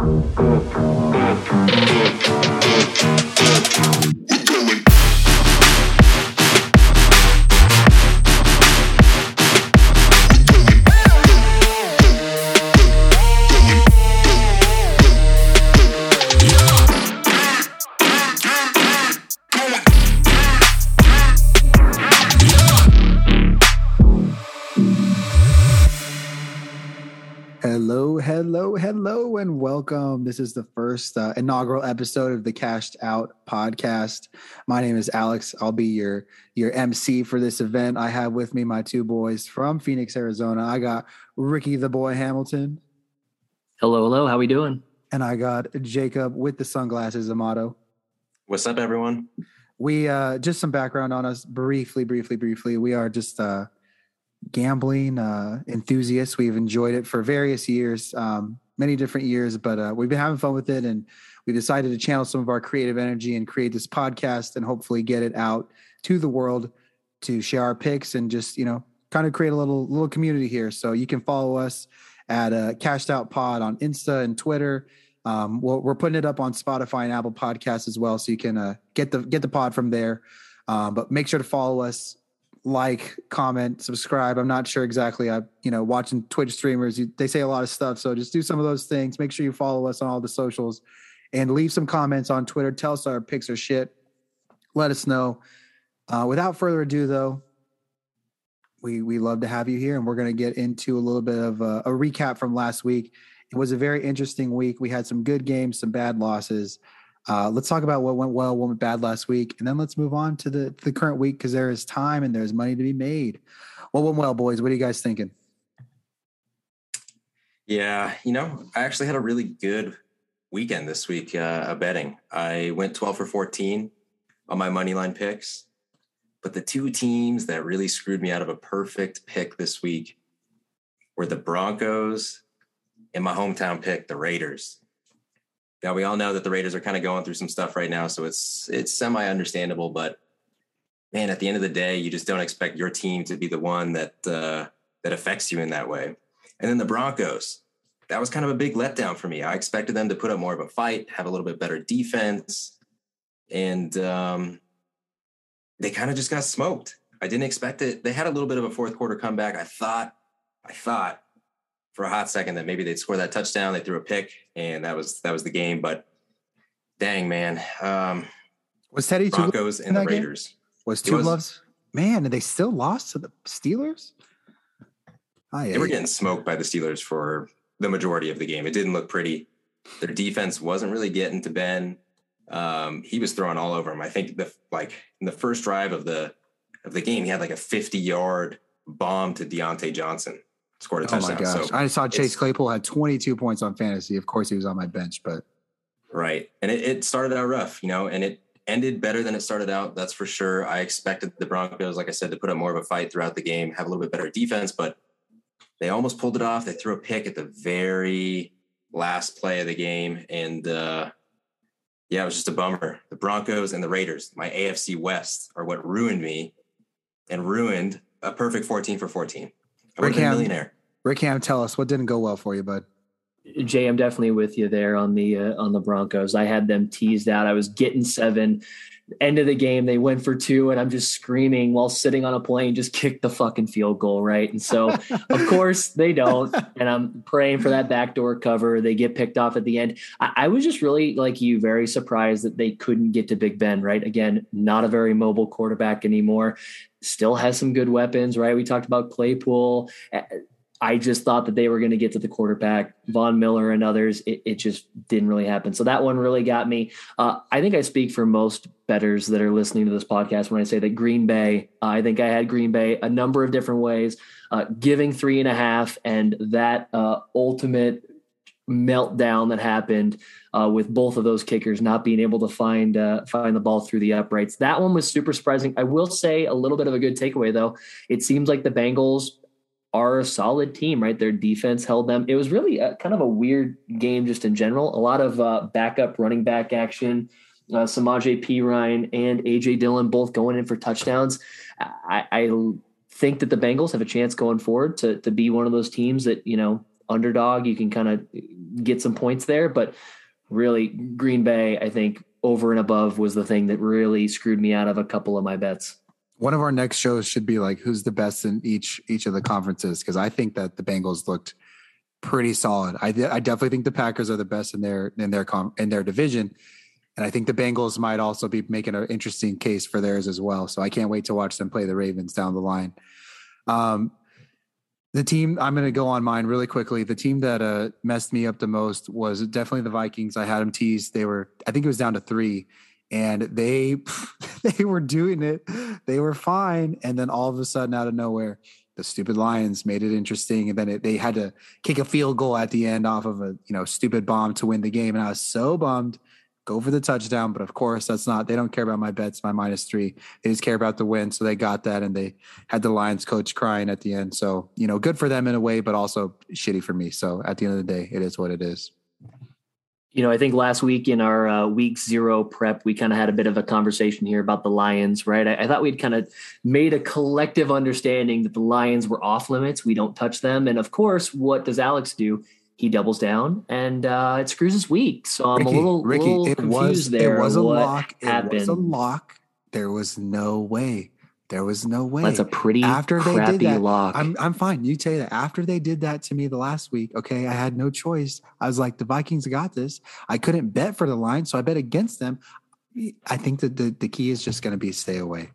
Mm-hmm. This is the first uh, inaugural episode of the Cashed Out podcast. My name is Alex. I'll be your your MC for this event. I have with me my two boys from Phoenix, Arizona. I got Ricky the Boy Hamilton, Hello, hello. How we doing? and I got Jacob with the sunglasses, Amato. What's up, everyone? We uh just some background on us briefly, briefly, briefly. We are just uh gambling uh enthusiasts. We've enjoyed it for various years, um, many different years, but uh we've been having fun with it and we decided to channel some of our creative energy and create this podcast and hopefully get it out to the world to share our picks and just, you know, kind of create a little little community here. So you can follow us at uh Cashed Out Pod on Insta and Twitter. Um, we're, we're putting it up on Spotify and Apple Podcasts as well, so you can uh, get the get the pod from there. Um, but make sure to follow us, like, comment, subscribe. I'm not sure exactly. I you know watching Twitch streamers, you, they say a lot of stuff, so just do some of those things. Make sure you follow us on all the socials, and leave some comments on Twitter. Tell us our picks are shit. Let us know. Uh, without further ado, though, we we love to have you here, and we're going to get into a little bit of a, a recap from last week. It was a very interesting week. We had some good games, some bad losses. Uh, let's talk about what went well, what went bad last week, and then let's move on to the the current week because there is time and there's money to be made. What went well, boys? What are you guys thinking? Yeah, you know, I actually had a really good weekend this week uh, of betting. I went 12 for 14 on my money line picks, but the two teams that really screwed me out of a perfect pick this week were the Broncos and my hometown pick, the Raiders. Now we all know that the Raiders are kind of going through some stuff right now, so it's it's semi understandable. But man, at the end of the day, you just don't expect your team to be the one that uh, that affects you in that way. And then the Broncos, that was kind of a big letdown for me. I expected them to put up more of a fight, have a little bit better defense, and um, they kind of just got smoked. I didn't expect it. They had a little bit of a fourth quarter comeback. I thought, I thought for a hot second that maybe they'd score that touchdown. They threw a pick, and that was that was the game. But dang, man, um, Was Teddy Broncos in and the that game? Raiders. was Two Gloves? Man, and they still lost to the Steelers. Oh, yeah, They were getting smoked by the Steelers for the majority of the game. It didn't look pretty. Their defense wasn't really getting to Ben. Um, he was throwing all over him. I think the like in the first drive of the of the game, he had like a 50 yard bomb to Diontae Johnson. Scored a touchdown. Oh my gosh! So I saw Chase Claypool had 22 points on fantasy. Of course, he was on my bench, but Right. And it, it started out rough, you know, and it ended better than it started out. That's for sure. I expected the Broncos, like I said, to put up more of a fight throughout the game, have a little bit better defense, but they almost pulled it off. They threw a pick at the very last play of the game. And uh, yeah, it was just a bummer. The Broncos and the Raiders, my AFC West, are what ruined me and ruined a perfect 14 for 14. I would have been a Rick Ham- millionaire. Rick Ham, tell us what didn't go well for you, bud. Jay, I'm definitely with you there on the uh, on the Broncos. I had them teased out. I was getting seven. End of the game, they went for two, and I'm just screaming while sitting on a plane, just kick the fucking field goal, right? And so, of course, they don't. And I'm praying for that backdoor cover. They get picked off at the end. I, I was just really like you, very surprised that they couldn't get to Big Ben, right? Again, not a very mobile quarterback anymore. Still has some good weapons, right? We talked about Claypool. I just thought that they were going to get to the quarterback, Von Miller and others. It, it just didn't really happen. So that one really got me. Uh, I think I speak for most betters that are listening to this podcast when I say that Green Bay, uh, I think I had Green Bay a number of different ways, uh, giving three and a half, and that uh, ultimate meltdown that happened uh, with both of those kickers not being able to find uh, find the ball through the uprights. That one was super surprising. I will say a little bit of a good takeaway though. It seems like the Bengals are a solid team, right? Their defense held them. It was really a, kind of a weird game just in general. A lot of uh, backup running back action. Uh, Samaje Perine and AJ Dillon both going in for touchdowns. I, I think that the Bengals have a chance going forward to to be one of those teams that you know underdog. You can kind of get some points there. But really, Green Bay, I think over and above was the thing that really screwed me out of a couple of my bets. One of our next shows should be like who's the best in each each of the conferences because I think that the Bengals looked pretty solid. I I definitely think the Packers are the best in their in their com, in their division. And I think the Bengals might also be making an interesting case for theirs as well. So I can't wait to watch them play the Ravens down the line. Um, the team I'm going to go on mine really quickly. The team that uh, messed me up the most was definitely the Vikings. I had them teased. They were, I think it was down to three, and they they were doing it. They were fine, and then all of a sudden, out of nowhere, the stupid Lions made it interesting, and then it, they had to kick a field goal at the end off of a you know stupid bomb to win the game, and I was so bummed go for the touchdown. But of course, that's not, they don't care about my bets, my minus three. They just care about the win. So they got that and they had the Lions coach crying at the end. So, you know, good for them in a way, but also shitty for me. So at the end of the day, it is what it is. You know, I think last week in our uh, week zero prep, we kind of had a bit of a conversation here about the Lions, right? I, I thought we'd kind of made a collective understanding that the Lions were off limits. We don't touch them. And of course, what does Alex do? he doubles down and uh, it screws his week. So I'm Ricky, a little, Ricky, little it confused was, there. It was a lock. Happened. It was a lock. There was no way. There was no way. That's a pretty after they did that, lock. I'm I'm fine. You say that after they did that to me the last week. Okay, I had no choice. I was like, the Vikings got this. I couldn't bet for the line, so I bet against them. I think that the, the key is just going to be stay away.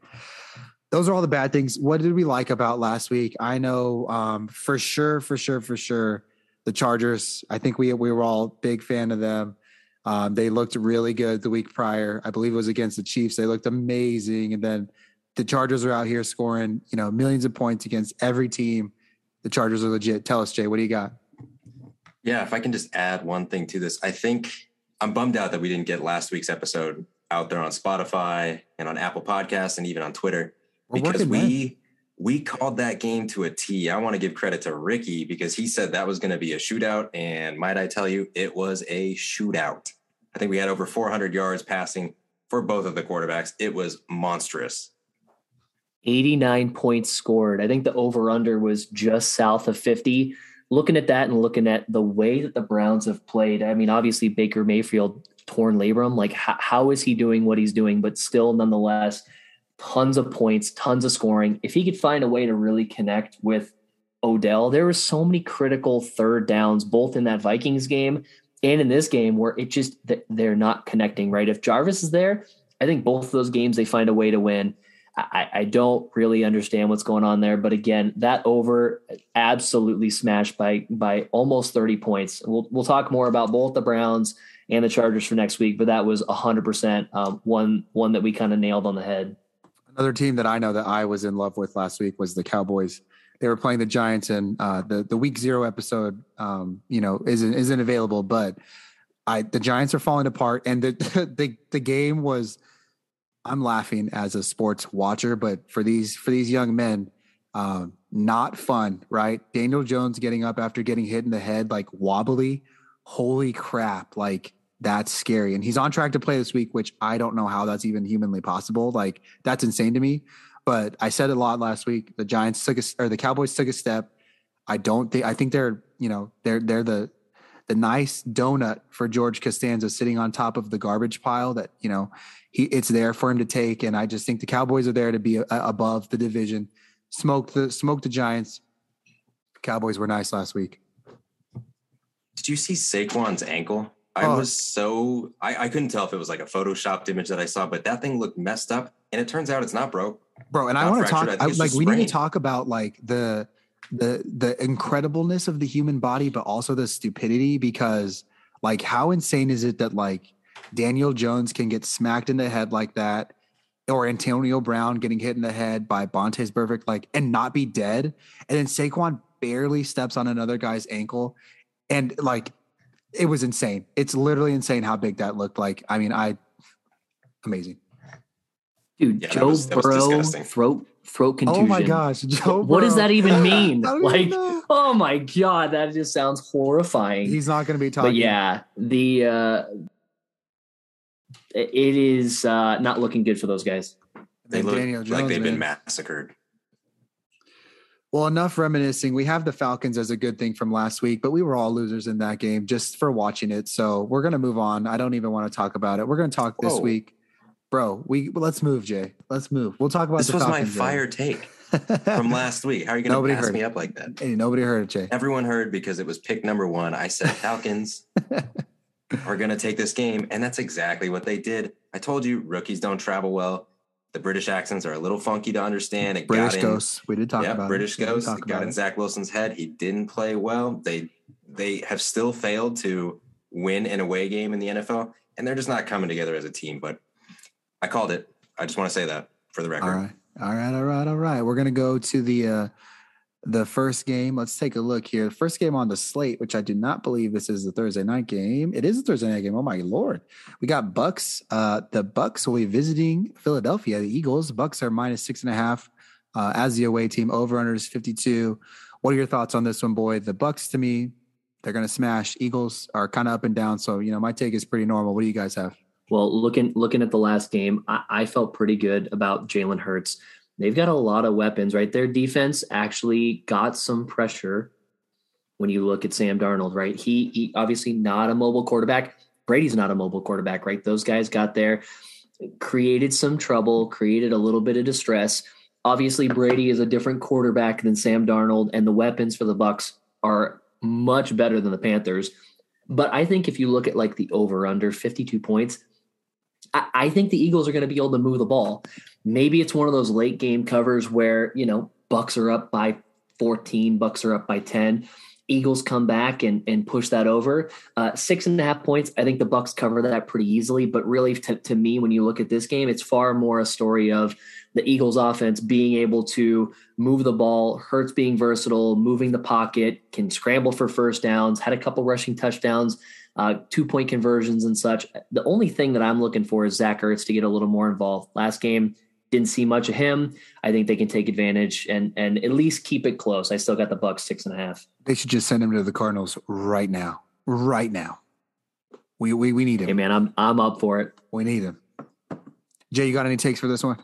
Those are all the bad things. What did we like about last week? I know um, for sure, for sure, for sure the Chargers. I think we we were all big fan of them. Um, they looked really good the week prior. I believe it was against the Chiefs. They looked amazing, and then the Chargers are out here scoring, you know, millions of points against every team. The Chargers are legit. Tell us, Jay, what do you got? Yeah, if I can just add one thing to this, I think I'm bummed out that we didn't get last week's episode out there on Spotify and on Apple Podcasts and even on Twitter We're because we we called that game to a T. I want to give credit to Ricky because he said that was going to be a shootout. And might I tell you, it was a shootout. I think we had over 400 yards passing for both of the quarterbacks. It was monstrous. 89 points scored. I think the over under was just south of 50. Looking at that and looking at the way that the Browns have played, I mean, obviously Baker Mayfield torn labrum. Like, how, how is he doing what he's doing? But still, nonetheless, tons of points, tons of scoring. If he could find a way to really connect with Odell, there were so many critical third downs, both in that Vikings game and in this game, where it just they're not connecting. Right? If Jarvis is there, I think both of those games they find a way to win. I, I don't really understand what's going on there, but again, that over absolutely smashed by by almost thirty points. We'll we'll talk more about both the Browns and the Chargers for next week, but that was hundred um, percent one one that we kind of nailed on the head. Another team that I know that I was in love with last week was the Cowboys. They were playing the Giants, and uh, the the Week Zero episode, um, you know, isn't isn't available. But I the Giants are falling apart, and the the the game was. I'm laughing as a sports watcher, but for these for these young men, um, not fun, right? Daniel Jones getting up after getting hit in the head, like wobbly. Holy crap! Like that's scary. And he's on track to play this week, which I don't know how that's even humanly possible. Like that's insane to me. But I said a lot last week. The Giants took a or the Cowboys took a step. I don't think I think they're you know they're they're the the nice donut for George Costanza sitting on top of the garbage pile that you know he it's there for him to take. And I just think the Cowboys are there to be a, above the division. Smoke the smoke the Giants. Cowboys were nice last week. Did you see Saquon's ankle? I oh. was so I, I couldn't tell if it was like a photoshopped image that I saw, but that thing looked messed up. And it turns out it's not broke. Bro, and I want to talk I I, like we need to talk about like the the the incredibleness of the human body, but also the stupidity because like how insane is it that like Daniel Jones can get smacked in the head like that, or Antonio Brown getting hit in the head by Vontaze Burfict, like and not be dead, and then Saquon barely steps on another guy's ankle, and like it was insane. It's literally insane how big that looked like. I mean, I amazing. Dude, yeah, Joe was, Burrow throat throat contusion. Oh my gosh, Joe! What, does that even mean? like, oh my god, that just sounds horrifying. He's not going to be talking. But yeah, the uh, it is uh, not looking good for those guys. They look like they've man. been massacred. Well, enough reminiscing. We have the Falcons as a good thing from last week, but we were all losers in that game just for watching it. So we're gonna move on. I don't even want to talk about it. We're gonna talk this Whoa. week, bro. We let's move, Jay. Let's move. We'll talk about This was my fire take from last week. How are you going to pass heard me it. up like that? Hey, nobody heard it, Jay. Everyone heard because it was pick number one. I said Falcons are going to take this game, and that's exactly what they did. I told you rookies don't travel well. The British accents are a little funky to understand. It British got in, ghosts. We did talk yeah, about British it. We did ghost. It got in it. Zach Wilson's head. He didn't play well. They they have still failed to win an away game in the NFL, and they're just not coming together as a team. But I called it. I just want to say that for the record. All right. All right. All right. All right. We're gonna go to the uh the first game. Let's take a look here. The First game on the slate, which I do not believe this is the Thursday night game. It is a Thursday night game. Oh my lord. We got Bucks. Uh the Bucks will be visiting Philadelphia. The Eagles. Bucks are minus six and a half uh as the away team. Over under is 52. What are your thoughts on this one, boy? The Bucks to me, they're gonna smash. Eagles are kind of up and down. So, you know, my take is pretty normal. What do you guys have? Well, looking looking at the last game, I, I felt pretty good about Jalen Hurts. They've got a lot of weapons, right? Their defense actually got some pressure when you look at Sam Darnold, right? He, he obviously not a mobile quarterback. Brady's not a mobile quarterback, right? Those guys got there, created some trouble, created a little bit of distress. Obviously, Brady is a different quarterback than Sam Darnold, and the weapons for the Bucks are much better than the Panthers. But I think if you look at like the over under 52 points, I, think the Eagles are going to be able to move the ball. Maybe it's one of those late game covers where, you know, Bucks are up by 14, Bucks are up by 10. Eagles come back and and push that over. Uh, six and a half points. I think the Bucks cover that pretty easily. But really, to, to me, when you look at this game, it's far more a story of the Eagles' offense being able to move the ball. Hurts being versatile, moving the pocket, can scramble for first downs. Had a couple rushing touchdowns, uh, two point conversions and such. The only thing that I'm looking for is Zach Ertz to get a little more involved. Last game, didn't see much of him. I think they can take advantage and and at least keep it close. I still got the Bucks six and a half. They should just send him to the Cardinals right now. Right now. We we we need him. Hey man, I'm I'm up for it. We need him. Jay, you got any takes for this one?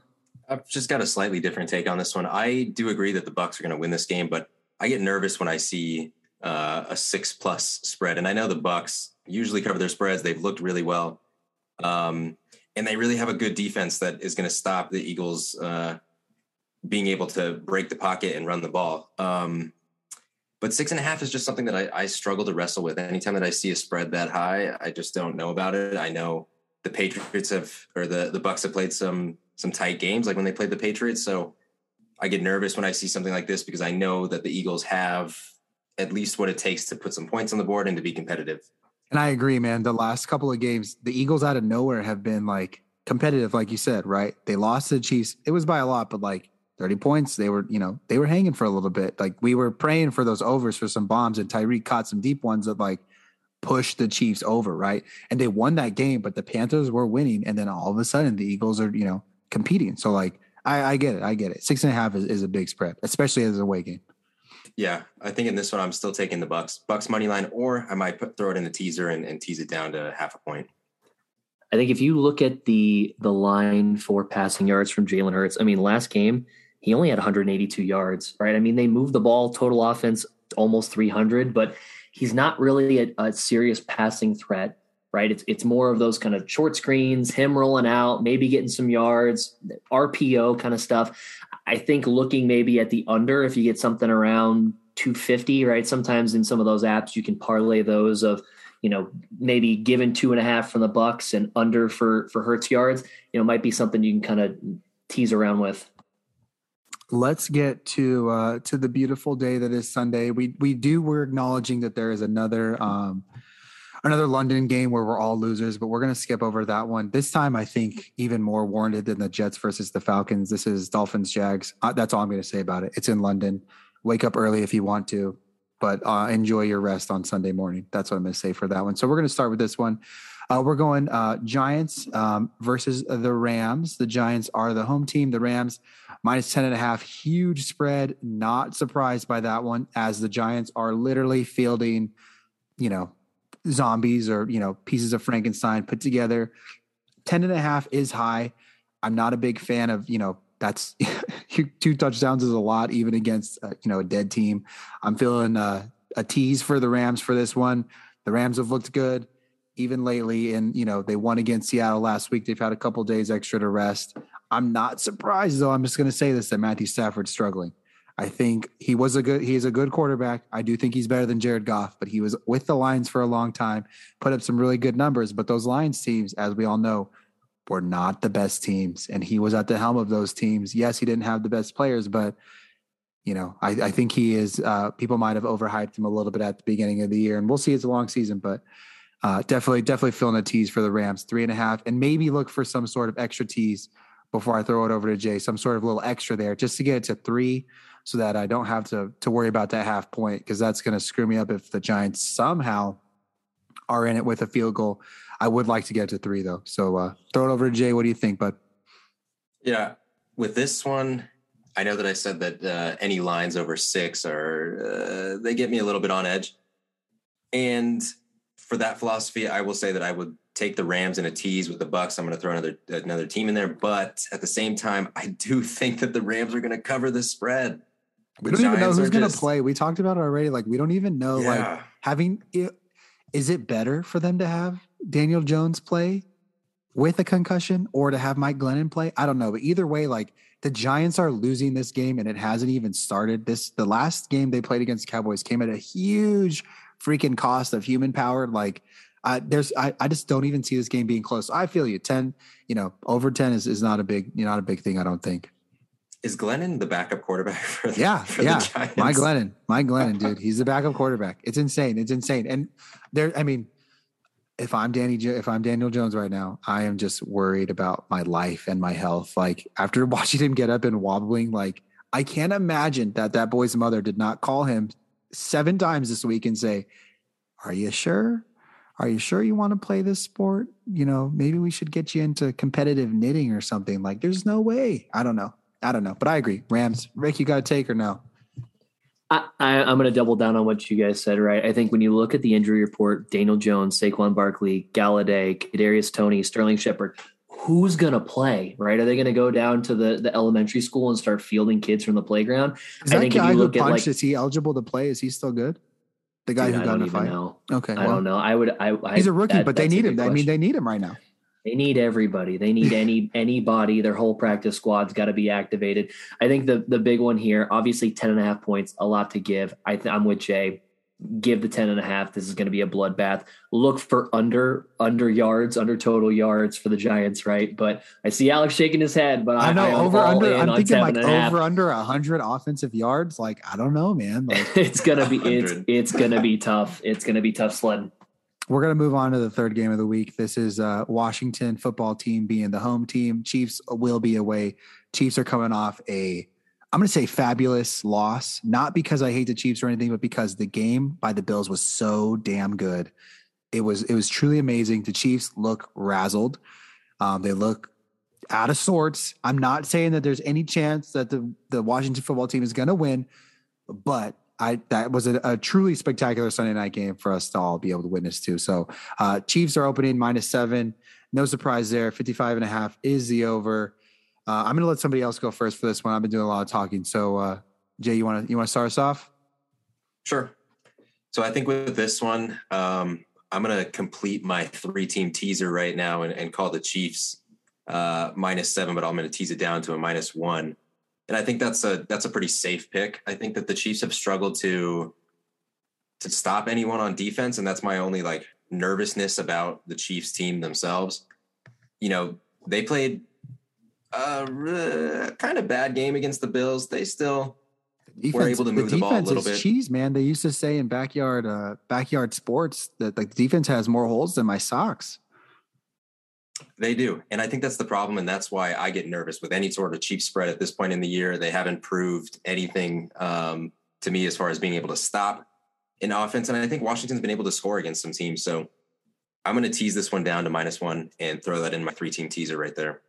I've just got a slightly different take on this one. I do agree that the Bucks are going to win this game, but I get nervous when I see uh, a six plus spread. And I know the Bucks usually cover their spreads; they've looked really well, um, and they really have a good defense that is going to stop the Eagles uh, being able to break the pocket and run the ball. Um, but six and a half is just something that I, I struggle to wrestle with. Anytime that I see a spread that high, I just don't know about it. I know the Patriots have, or the the Bucks have played some some tight games, like when they played the Patriots. So I get nervous when I see something like this because I know that the Eagles have at least what it takes to put some points on the board and to be competitive. And I agree, man. The last couple of games, the Eagles out of nowhere have been like competitive, like you said, right? They lost to the Chiefs. It was by a lot, but like 30 points. They were, you know, they were hanging for a little bit. Like we were praying for those overs for some bombs, and Tyreek caught some deep ones that like pushed the Chiefs over, right? And they won that game, but the Panthers were winning. And then all of a sudden the Eagles are, you know, competing. So like I, I get it. I get it. Six and a half is, is a big spread, especially as a away game. Yeah, I think in this one I'm still taking the Bucks, Bucks money line, or I might put, throw it in the teaser and, and tease it down to half a point. I think if you look at the the line for passing yards from Jalen Hurts, I mean, last game he only had 182 yards, right? I mean, they moved the ball, total offense almost 300, but he's not really a, a serious passing threat, right? It's it's more of those kind of short screens, him rolling out, maybe getting some yards, RPO kind of stuff. I think looking maybe at the under, if you get something around 250, right? Sometimes in some of those apps, you can parlay those of you know, maybe given two and a half from the Bucks and under for for Hurts yards, you know, might be something you can kind of tease around with. Let's get to uh, to the beautiful day that is Sunday. We we do we're acknowledging that there is another um, another London game where we're all losers, but we're going to skip over that one. This time, I think even more warranted than the Jets versus the Falcons. This is Dolphins Jags. Uh, that's all I'm going to say about it. It's in London. Wake up early if you want to, but uh, enjoy your rest on Sunday morning. That's what I'm going to say for that one. So we're going to start with this one. Uh, we're going uh, Giants um, versus the Rams. The Giants are the home team. The Rams minus 10 and a half. Huge spread. Not surprised by that one, as the Giants are literally fielding, you know, zombies or, you know, pieces of Frankenstein put together. 10 and a half is high. I'm not a big fan of, you know, that's two touchdowns is a lot, even against uh, you know a dead team. I'm feeling uh, a tease for the Rams for this one. The Rams have looked good even lately, and you know they won against Seattle last week. They've had a couple days extra to rest. I'm not surprised though. I'm just going to say this that Matthew Stafford's struggling. I think he was a good he is a good quarterback. I do think he's better than Jared Goff, but he was with the Lions for a long time, put up some really good numbers. But those Lions teams, as we all know, were not the best teams. And he was at the helm of those teams. Yes, he didn't have the best players, but you know, I, I think he is uh, people might have overhyped him a little bit at the beginning of the year. And we'll see it's a long season, but uh, definitely, definitely feeling a tease for the Rams, three and a half, and maybe look for some sort of extra tease before I throw it over to Jay, some sort of little extra there just to get it to three so that I don't have to to worry about that half point because that's going to screw me up if the Giants somehow are in it with a field goal. I would like to get to three though. So uh, throw it over to Jay. What do you think, bud? Yeah, with this one, I know that I said that uh, any lines over six are uh, they get me a little bit on edge, and for that philosophy, I will say that I would take the Rams in a tease with the Bucks. I'm going to throw another another team in there, but at the same time, I do think that the Rams are going to cover the spread. We don't even know who's going to play. We talked about it already. Like we don't even know. Yeah. Like having, is it better for them to have Daniel Jones play with a concussion or to have Mike Glennon play? I don't know, but either way, like the Giants are losing this game and it hasn't even started. This the last game they played against the Cowboys came at a huge freaking cost of human power. Like uh, there's, I, I just don't even see this game being close. I feel you. Ten, you know, over ten is is not a big, you know, not a big thing. I don't think. Is Glennon the backup quarterback for the, yeah, for yeah. The Mike Glennon, my Glennon, dude, he's the backup quarterback. It's insane. It's insane. And there, I mean, if I'm Danny, if I'm Daniel Jones right now, I am just worried about my life and my health. Like after watching him get up and wobbling, like I can't imagine that that boy's mother did not call him seven times this week and say, "Are you sure? Are you sure you want to play this sport? You know, maybe we should get you into competitive knitting or something." Like, there's no way. I don't know. I don't know, but I agree. Rams, Rick, you got to take or no? I, am going to double down on what you guys said, right? I think when you look at the injury report, Daniel Jones, Saquon Barkley, Golladay, Kadarius Toney, Sterling Shepard, who's going to play, right? Are they going to go down to the, the elementary school and start fielding kids from the playground? Is that I think guy if you look who punched, at like, is he eligible to play? Is he still good? The guy dude, who got in the fight. Know. Okay, I don't know. I would. I, I he's a rookie, that, but they need him. I mean, they need him right now. They need everybody. They need any anybody. Their whole practice squad's got to be activated. I think the the big one here, obviously, 10 and a half points, a lot to give. I th- I'm with Jay. Give the 10 and a half. This is going to be a bloodbath. Look for under under yards, under total yards for the Giants, right? But I see Alex shaking his head. But I, I know I over under. I'm thinking like over under hundred offensive yards. Like I don't know, man. Like, it's gonna be it's it's gonna be tough. It's gonna be tough sledding. We're going to move on to the third game of the week. This is uh, Washington football team being the home team. Chiefs will be away. Chiefs are coming off a, I'm going to say fabulous loss, not because I hate the Chiefs or anything, but because the game by the Bills was so damn good. It was it was truly amazing. The Chiefs look razzled. Um, they look out of sorts. I'm not saying that there's any chance that the the Washington football team is going to win, but I that was a, a, truly spectacular Sunday night game for us to all be able to witness too. So uh, Chiefs are opening minus seven. No surprise there. 55 and a half is the over. Uh, I'm going to let somebody else go first for this one. I've been doing a lot of talking. So uh, Jay, you want to you want to start us off? Sure. So I think with this one, um, I'm going to complete my three team teaser right now and, and call the Chiefs uh, minus seven, but I'm going to tease it down to a minus one and I think that's a that's a pretty safe pick. I think that the Chiefs have struggled to to stop anyone on defense, and that's my only like nervousness about the Chiefs team themselves. You know, they played a kind of bad game against the Bills. They still defense, were able to move the, the ball a little bit. Cheese, man. They used to say in backyard uh, backyard sports that like the defense has more holes than my socks. They do. And I think that's the problem. And that's why I get nervous with any sort of cheap spread at this point in the year. They haven't proved anything um, to me as far as being able to stop in offense. And I think Washington's been able to score against some teams. So I'm going to tease this one down to minus one and throw that in my three team teaser right there.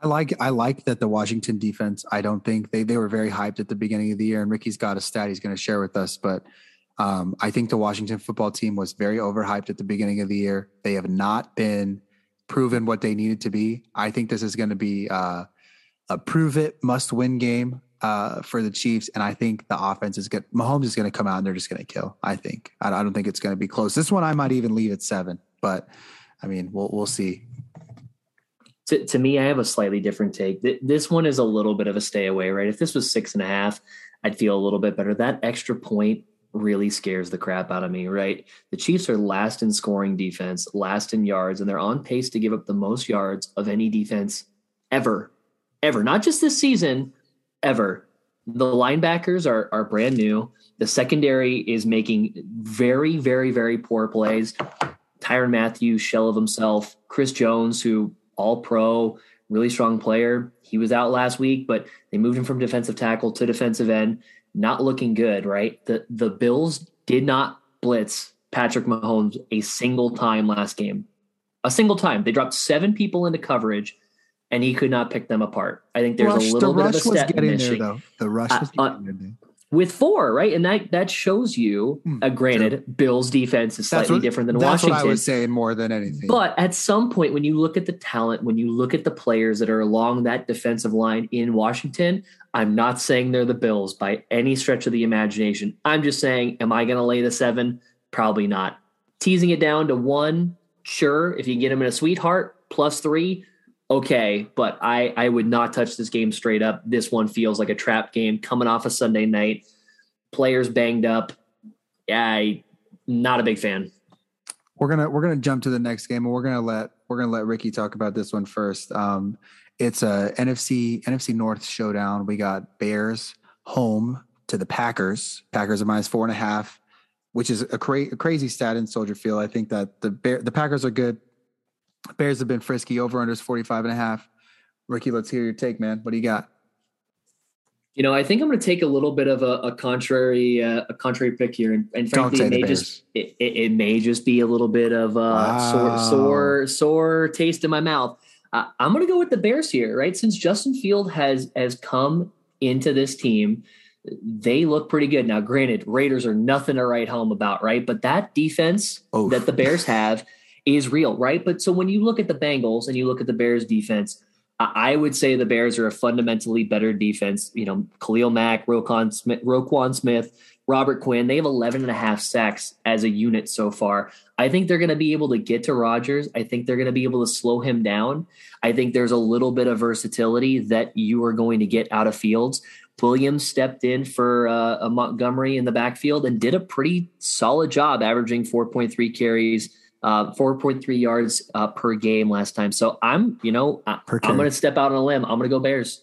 I like I like that the Washington defense. I don't think they they were very hyped at the beginning of the year, and Ricky's got a stat he's going to share with us. But um, I think the Washington football team was very overhyped at the beginning of the year. They have not been proven what they needed to be. I think this is going to be uh, a prove it must win game uh, for the Chiefs, and I think the offense is good. Mahomes is going to come out and they're just going to kill. I think. I, don't think it's going to be close. This one I might even leave at seven, but I mean, we'll we'll see. To, to me, I have a slightly different take. This one is a little bit of a stay away, right? If this was six and a half, I'd feel a little bit better. That extra point really scares the crap out of me, right? The Chiefs are last in scoring defense, last in yards, and they're on pace to give up the most yards of any defense ever, ever. Not just this season, ever. The linebackers are are brand new. The secondary is making very, very, very poor plays. Tyrann Mathieu, shell of himself. Chris Jones, who all pro, really strong player. He was out last week, but they moved him from defensive tackle to defensive end. Not looking good, right? The the Bills did not blitz Patrick Mahomes a single time last game. A single time. They dropped seven people into coverage and he could not pick them apart. I think there's rush, a little the bit of a step getting missing. there though. The rush was uh, uh, with four, right? And that that shows you. Hmm, uh, granted, true. Bill's defense is slightly what, different than that's Washington. That's what I was saying more than anything. But at some point, when you look at the talent, when you look at the players that are along that defensive line in Washington, I'm not saying they're the Bills by any stretch of the imagination. I'm just saying, am I going to lay the seven? Probably not. Teasing it down to one, sure. If you get him in a sweetheart plus three, okay, but I I would not touch this game straight up. This one feels like a trap game coming off a Sunday night. Players banged up. I not a big fan. We're gonna we're gonna jump to the next game, and we're gonna let we're gonna let Ricky talk about this one first. Um, it's a NFC NFC North showdown. We got Bears home to the Packers. Packers are minus four and a half, which is a, cra- a crazy stat in Soldier Field. I think that the Bear, the Packers are good. Bears have been frisky. Over under is 45 and a half. Ricky, let's hear your take, man. What do you got? You know, I think I'm going to take a little bit of a, a contrary uh, a contrary pick here, and, and frankly, it may just it, it, it, may just be a little bit of a wow. sore sore sore taste in my mouth. Uh, I'm going to go with the Bears here, right? Since Justin Field has has come into this team, they look pretty good. Now, granted, Raiders are nothing to write home about, right? But that defense Oof. that the Bears have is real, right? But so when you look at the Bengals and you look at the Bears defense, I would say the Bears are a fundamentally better defense. You know, Khalil Mack, Roquan Smith, Roquan Smith, Robert Quinn, they have 11 and a half sacks as a unit so far. I think they're going to be able to get to Rodgers. I think they're going to be able to slow him down. I think there's a little bit of versatility that you are going to get out of Fields. Williams stepped in for uh, Montgomery in the backfield and did a pretty solid job, averaging 4.3 carries uh, 4.3 yards uh, per game last time. So I'm, you know, I, am going to step out on a limb. I'm going to go Bears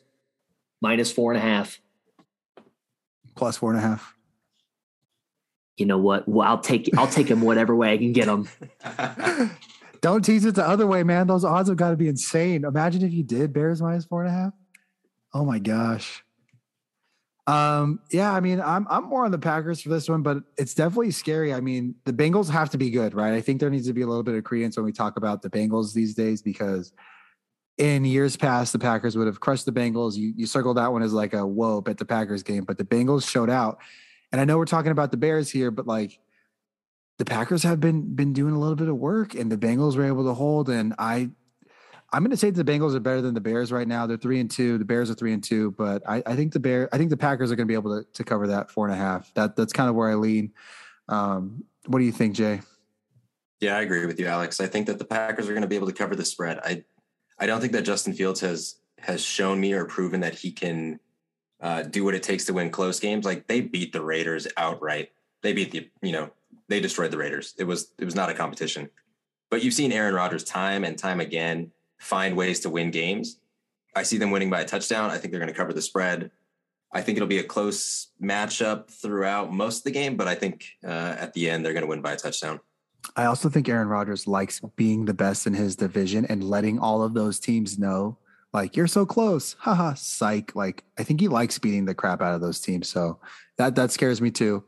minus four and a half. Plus four and a half. You know what? Well, I'll take I'll take him whatever way I can get him. Don't tease it the other way, man. Those odds have got to be insane. Imagine if you did Bears minus four and a half. Oh my gosh. Um, yeah, I mean, I'm I'm more on the Packers for this one, but it's definitely scary. I mean, the Bengals have to be good, right? I think there needs to be a little bit of credence when we talk about the Bengals these days because in years past, the Packers would have crushed the Bengals. You you circled that one as like a whoa at the Packers game, but the Bengals showed out. And I know we're talking about the Bears here, but like the Packers have been been doing a little bit of work, and the Bengals were able to hold. And I I'm going to say the Bengals are better than the Bears right now. They're three and two. The Bears are three and two, but I, I think the Bear, I think the Packers are going to be able to, to cover that four and a half. That that's kind of where I lean. Um, what do you think, Jay? Yeah, I agree with you, Alex. I think that the Packers are going to be able to cover the spread. I I don't think that Justin Fields has has shown me or proven that he can uh, do what it takes to win close games. Like they beat the Raiders outright. They beat the you know they destroyed the Raiders. It was it was not a competition. But you've seen Aaron Rodgers time and time again find ways to win games. I see them winning by a touchdown. I think they're going to cover the spread. I think it'll be a close matchup throughout most of the game, but I think uh, at the end they're going to win by a touchdown. I also think Aaron Rodgers likes being the best in his division and letting all of those teams know, like, you're so close. Haha, psych. Like, I think he likes beating the crap out of those teams. So that that scares me too.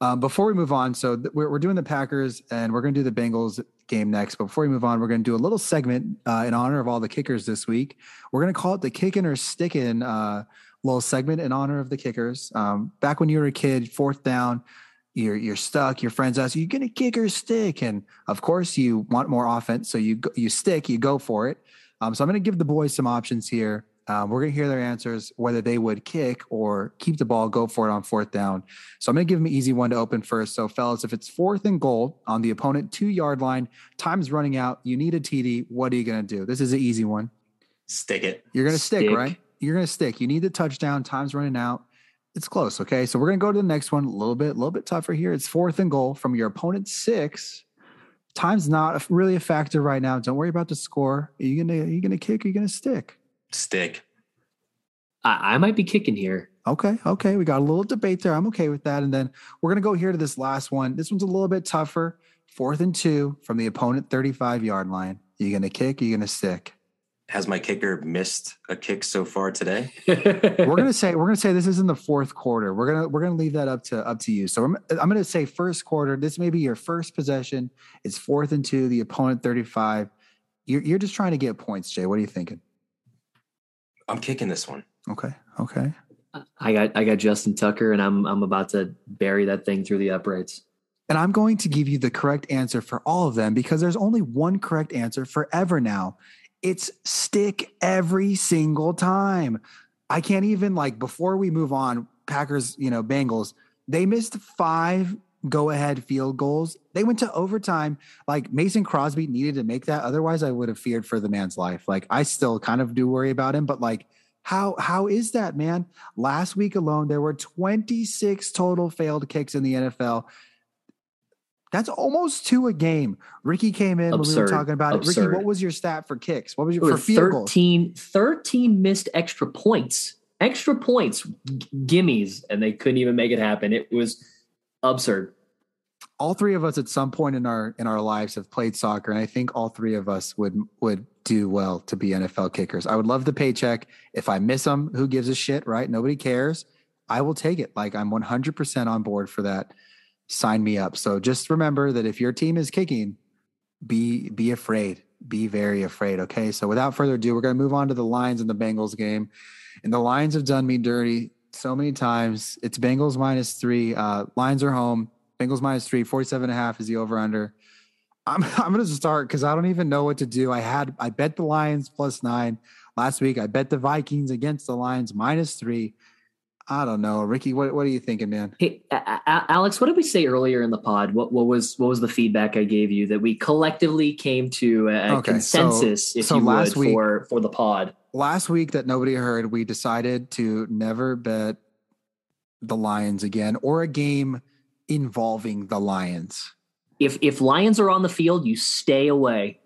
Um, before we move on, so th- we're, we're doing the Packers and we're going to do the Bengals game next. But before we move on, we're going to do a little segment uh, in honor of all the kickers this week. We're going to call it the kicking or sticking uh, little segment in honor of the kickers. Um, back when you were a kid, fourth down, you're you're stuck. Your friends ask you, "You gonna kick or stick?" And of course, you want more offense, so you you stick. You go for it. Um, so I'm going to give the boys some options here. Um, we're going to hear their answers, whether they would kick or keep the ball, go for it on fourth down. So I'm going to give them an easy one to open first. So, fellas, if it's fourth and goal on the opponent two yard line, time's running out, you need a TD, what are you going to do? This is an easy one. Stick it. You're going to stick, Stick. right? You're going to stick. You need the touchdown, time's running out. It's close. Okay. So we're going to go to the next one. A little bit, a little bit tougher here. It's fourth and goal from your opponent six. Time's not really a factor right now. Don't worry about the score. Are you gonna are you gonna kick? Are you gonna stick? Stick. I, I might be kicking here. Okay, okay. We got a little debate there. I'm okay with that. And then we're gonna go here to this last one. This one's a little bit tougher. Fourth and two from the opponent 35 yard line. You gonna kick? Are you gonna stick? Has my kicker missed a kick so far today? we're gonna say we're gonna say this is in the fourth quarter. We're gonna we're gonna leave that up to up to you. So I'm, I'm gonna say first quarter. This may be your first possession. It's fourth and two. The opponent 35. You're you're just trying to get points, Jay. What are you thinking? I'm kicking this one. Okay, okay. I got I got Justin Tucker, and I'm I'm about to bury that thing through the uprights. And I'm going to give you the correct answer for all of them because there's only one correct answer forever now. It's stick every single time. I can't even like before we move on, Packers, you know, Bengals, they missed five go ahead field goals. They went to overtime. Like Mason Crosby needed to make that. Otherwise, I would have feared for the man's life. Like I still kind of do worry about him, but like how how is that, man? Last week alone, there were 26 total failed kicks in the NFL. That's almost two a game. Ricky came in when we were talking about it. Ricky, what was your stat for kicks? What was your for field goals? 13, 13 missed extra points. Extra points, g- gimmies, and they couldn't even make it happen. It was absurd. all three of us at some point in our in our lives have played soccer and i think all three of us would would do well to be nfl kickers. I would love the paycheck. If i miss them who gives a shit right? Nobody cares. I will take it. Like i'm 100% on board for that. Sign me up. So just remember that if your team is kicking be be afraid. Be very afraid okay? So without further ado we're going to move on to the lions and the bengals game. And the lions have done me dirty so many times it's bengals minus three uh lions are home Bengals minus three, 47 and a half is the over under. I'm I'm gonna start because I don't even know what to do. I had I bet the Lions plus nine last week. I bet the Vikings against the Lions minus three. I don't know. Ricky, what what are you thinking, man? Hey, Alex, what did we say earlier in the pod? What what was what was the feedback I gave you that we collectively came to a Okay, so- consensus, if so you last would, week- for for the pod? Last week that nobody heard, we decided to never bet the Lions again or a game involving the Lions. If if Lions are on the field, you stay away.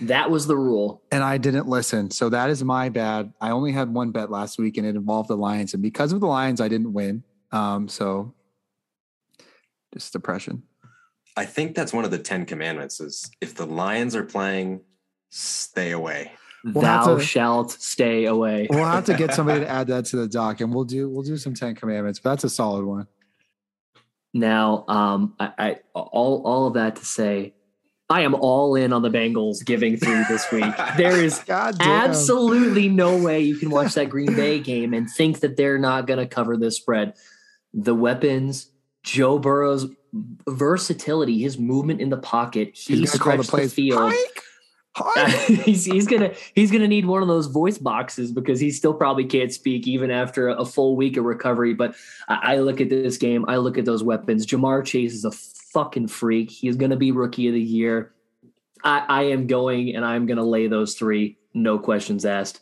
That was the rule. and I didn't listen. So that is my bad. I only had one bet last week and it involved the Lions. And because of the Lions, I didn't win. Um, so just depression. I think that's one of the Ten Commandments is if the Lions are playing, stay away. We'll Thou to- shalt stay away. We'll have to get somebody to add that to the doc and we'll do we'll do some Ten Commandments, but that's a solid one. Now, um, I, I all all of that to say, I am all in on the Bengals giving three this week. There is absolutely no way you can watch that Green Bay game and think that they're not going to cover this spread. The weapons, Joe Burrow's versatility, his movement in the pocket, he call the the, field. Hike. Uh, he's, he's gonna he's gonna need one of those voice boxes because he still probably can't speak even after a full week of recovery. But I, I look at this game, I look at those weapons. Ja'Marr Chase is a fucking freak. He's gonna be rookie of the year. I, I am going and I'm gonna lay those three, no questions asked.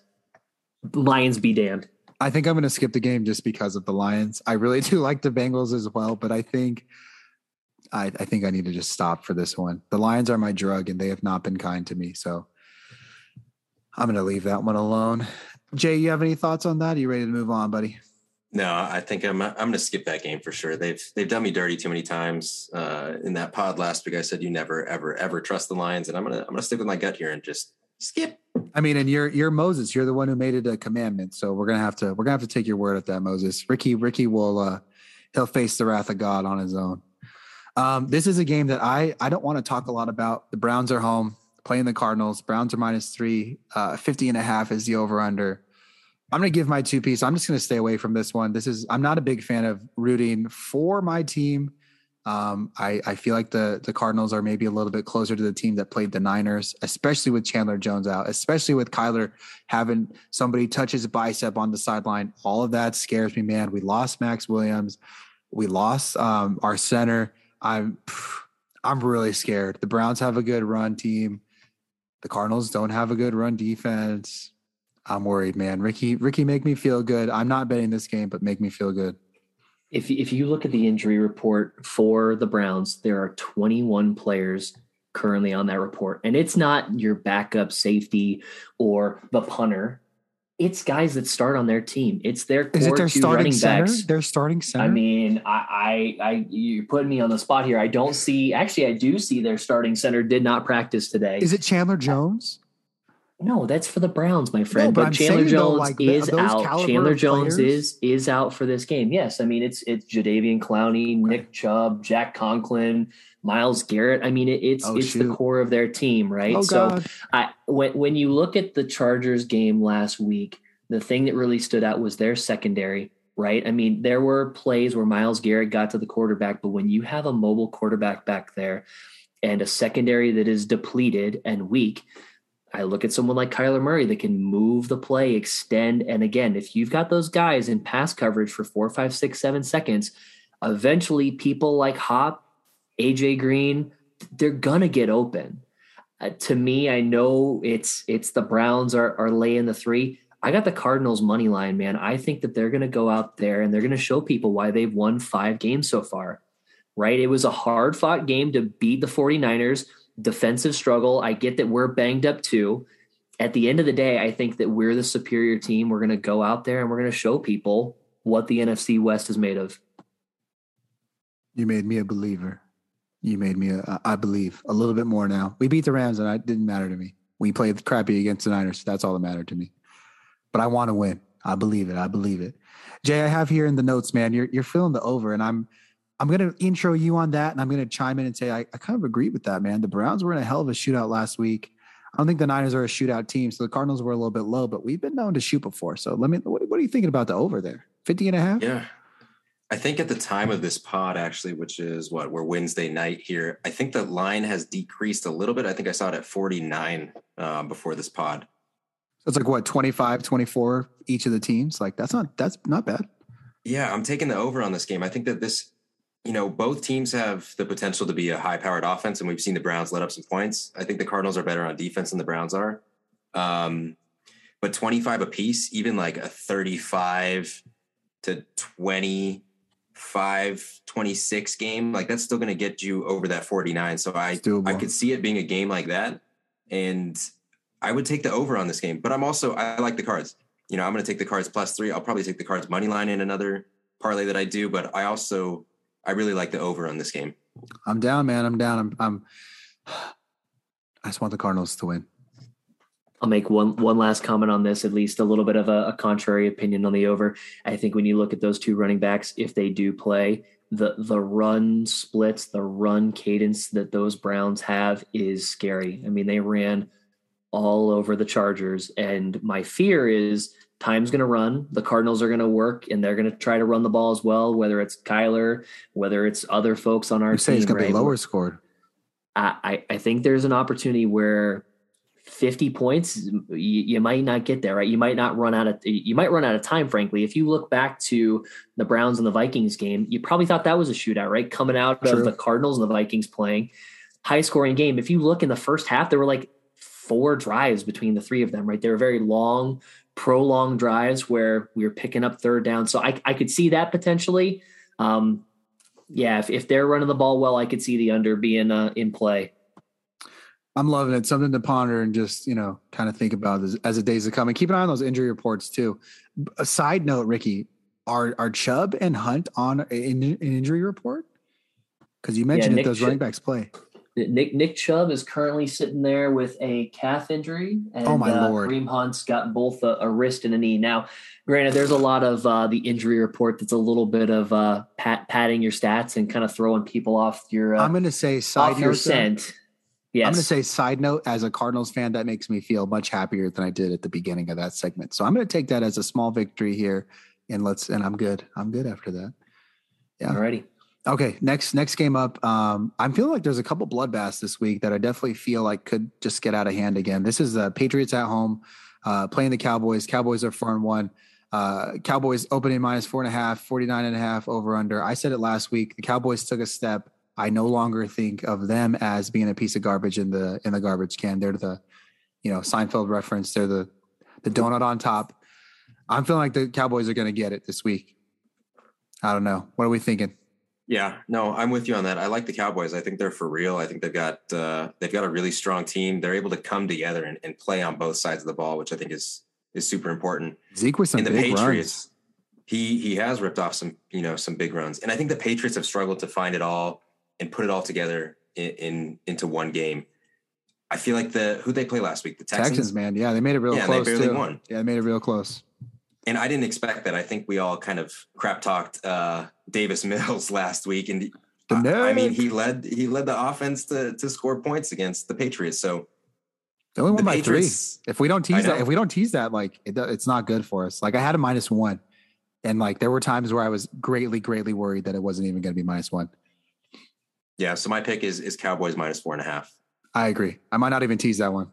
Lions be damned. I think I'm to skip the game just because of the Lions. I really do like the Bengals as well, but I think I, I think I need to just stop for this one. The Lions are my drug, and they have not been kind to me, so I'm going to leave that one alone. Jay, you have any thoughts on that? Are you ready to move on, buddy? No, I think I'm I'm going to skip that game for sure. They've they've done me dirty too many times. Uh, in that pod last week, I said you never ever ever trust the Lions, and I'm gonna I'm gonna stick with my gut here and just skip. I mean, and you're you're Moses. You're the one who made it a commandment, so we're gonna have to we're gonna have to take your word at that, Moses. Ricky Ricky will uh, he'll face the wrath of God on his own. Um, this is a game that I I don't want to talk a lot about. The Browns are home playing the Cardinals. Browns are minus three. Uh, 50 and a half is the over under. I'm going to give my two piece. I'm just going to stay away from this one. This is I'm not a big fan of rooting for my team Um, I, I feel like the the Cardinals are maybe a little bit closer to the team that played the Niners, especially with Chandler Jones out, especially with Kyler having somebody touch his bicep on the sideline. All of that scares me, man. We lost Max Williams, we lost um, our center. I'm I'm really scared. The Browns have a good run team. The Cardinals don't have a good run defense. I'm worried, man. Ricky, Ricky, make me feel good. I'm not betting this game, but make me feel good if if you look at the injury report for the Browns, there are 21 players currently on that report, and it's not your backup safety or the punter. It's guys that start on their team. It's their is it their starting center? backs. Their starting center. I mean, I, I, I, you're putting me on the spot here. I don't see. Actually, I do see their starting center did not practice today. Is it Chandler Jones? No, that's for the Browns, my friend. No, but but Chandler saying, though, Jones like, is out. Chandler Jones is is out for this game. Yes, I mean it's it's Jadeveon Clowney, Nick Chubb, Jack Conklin, Myles Garrett. I mean it, it's Oh, it's the core of their team, right? Oh so God! I when when you look at the Chargers game last week, the thing that really stood out was their secondary, right? I mean, there were plays where Myles Garrett got to the quarterback, but when you have a mobile quarterback back there and a secondary that is depleted and weak, I look at someone like Kyler Murray that can move the play, extend, and again, if you've got those guys in pass coverage for four, five, six, seven seconds, eventually people like Hop, AJ Green, they're gonna get open uh, to me, I know it's it's the Browns are are laying the three. I got the Cardinals money line, man. I think that they're to go out there and they're to show people why they've won five games so far. Right? It was a hard fought game to beat the 49ers, defensive struggle. I get that we're banged up too. At the end of the day, I think that we're the superior team. We're to go out there and we're to show people what the NFC West is made of. You made me a believer. You made me a, I believe a little bit more now. We beat the Rams and it didn't matter to me. We played crappy against the Niners. That's all that mattered to me. But I want to win. I believe it. I believe it. Jay, I have here in the notes, man. You're you're filling the over, and I'm I'm gonna intro you on that, and I'm gonna chime in and say I, I kind of agree with that, man. The Browns were in a hell of a shootout last week. I don't think the Niners are a shootout team, so the Cardinals were a little bit low, but we've been known to shoot before. So let me what, what are you thinking about the over there? 50 and a half? Yeah. I think at the time of this pod, actually, which is what we're Wednesday night here, I think the line has decreased a little bit. I think I saw it at 49 uh, before this pod. So it's like what 25, 24 each of the teams. Like that's not that's not bad. Yeah, I'm taking the over on this game. I think that this, you know, both teams have the potential to be a high powered offense, and we've seen the Browns let up some points. I think the Cardinals are better on defense than the Browns are. Um, but 25 apiece, even like a 35 to 25, 26 game, like that's still going to get you over that 49. So I. I could see it being a game like that. And I would take the over on this game, but I'm also, I like the cards. You know, I'm going to take the cards plus three. I'll probably take the cards money line in another parlay that I do, but I also, I really like the over on this game. I'm down, man. I'm down. I'm I'm I just want the Cardinals to win. I'll make one one last comment on this, at least a little bit of a, a contrary opinion on the over. I think when you look at those two running backs, if they do play, the the run splits, the run cadence that those Browns have is scary. I mean, they ran all over the Chargers, and my fear is time's going to run. The Cardinals are going to work, and they're going to try to run the ball as well. Whether it's Kyler, whether it's other folks on our You say team, it's gonna right? be lower scored. I, I I think there's an opportunity where 50 points you, you might not get there right? You might not run out of you might run out of time frankly. If you look back to the browns and the vikings game you probably thought that was a shootout right? Coming out True. of the cardinals and the vikings playing. High scoring game. If you look in the first half there were like four drives between the three of them right? They were very long prolonged drives where we were picking up third down. So i, I could see that potentially. Um, yeah if, if they're running the ball well i could see the under being uh, in play I'm loving it. Something to ponder and just, you know, kind of think about as, as the days to come. And keep an eye on those injury reports too. A side note, Ricky, are are Chubb and Hunt on an, an injury report? Because you mentioned Nick that those Chubb- running backs play. Nick Nick Chubb is currently sitting there with a calf injury, and Oh, my uh, Lord. Kareem Hunt's got both a, a wrist and a knee. Now, granted, there's a lot of uh, the injury report that's a little bit of uh, pat, padding your stats and kind of throwing people off your uh, I'm going to say side off your scent. Yes, I'm going to say side note as a Cardinals fan, that makes me feel much happier than I did at the beginning of that segment. So I'm going to take that as a small victory here, and let's. And I'm good. I'm good after that. Yeah. Alrighty. Okay, next next game up. Um, I'm feeling like there's a couple bloodbaths this week that I definitely feel like could just get out of hand again. This is the Patriots at home, uh, playing the Cowboys. Cowboys are four and one. Uh, Cowboys opening minus four and a half, 49 and a half over under. I said it last week. The Cowboys took a step. I no longer think of them as being a piece of garbage in the in the garbage can. They're the, you know, Seinfeld reference. They're the the donut on top. I'm feeling like the Cowboys are going to get it this week. I don't know. What are we thinking? Yeah, no, I'm with you on that. I like the Cowboys. I think they're for real. I think they've got uh, they've got a really strong team. They're able to come together and, and play on both sides of the ball, which I think is is super important. Zeke with some and the big Patriots, runs. he he has ripped off some you know some big runs, and I think the Patriots have struggled to find it all and put it all together in, in into one game. I feel like the who they play last week, the Texans, Texans, man. Yeah, they made it real Yeah, and they barely too. won. Yeah, they made it real close. and I didn't expect that. I think we all kind of crap talked uh, Davis Mills last week, and I, I mean he led he led the offense to to score points against the Patriots. So They only won the by Patriots, three. If we don't tease that, if we don't tease that, like it, it's not good for us. Like I had a minus one, and like there were times where I was greatly, greatly worried that it wasn't even going to be minus one. Yeah. So my pick is is Cowboys minus four and a half. I agree. I might not even tease that one.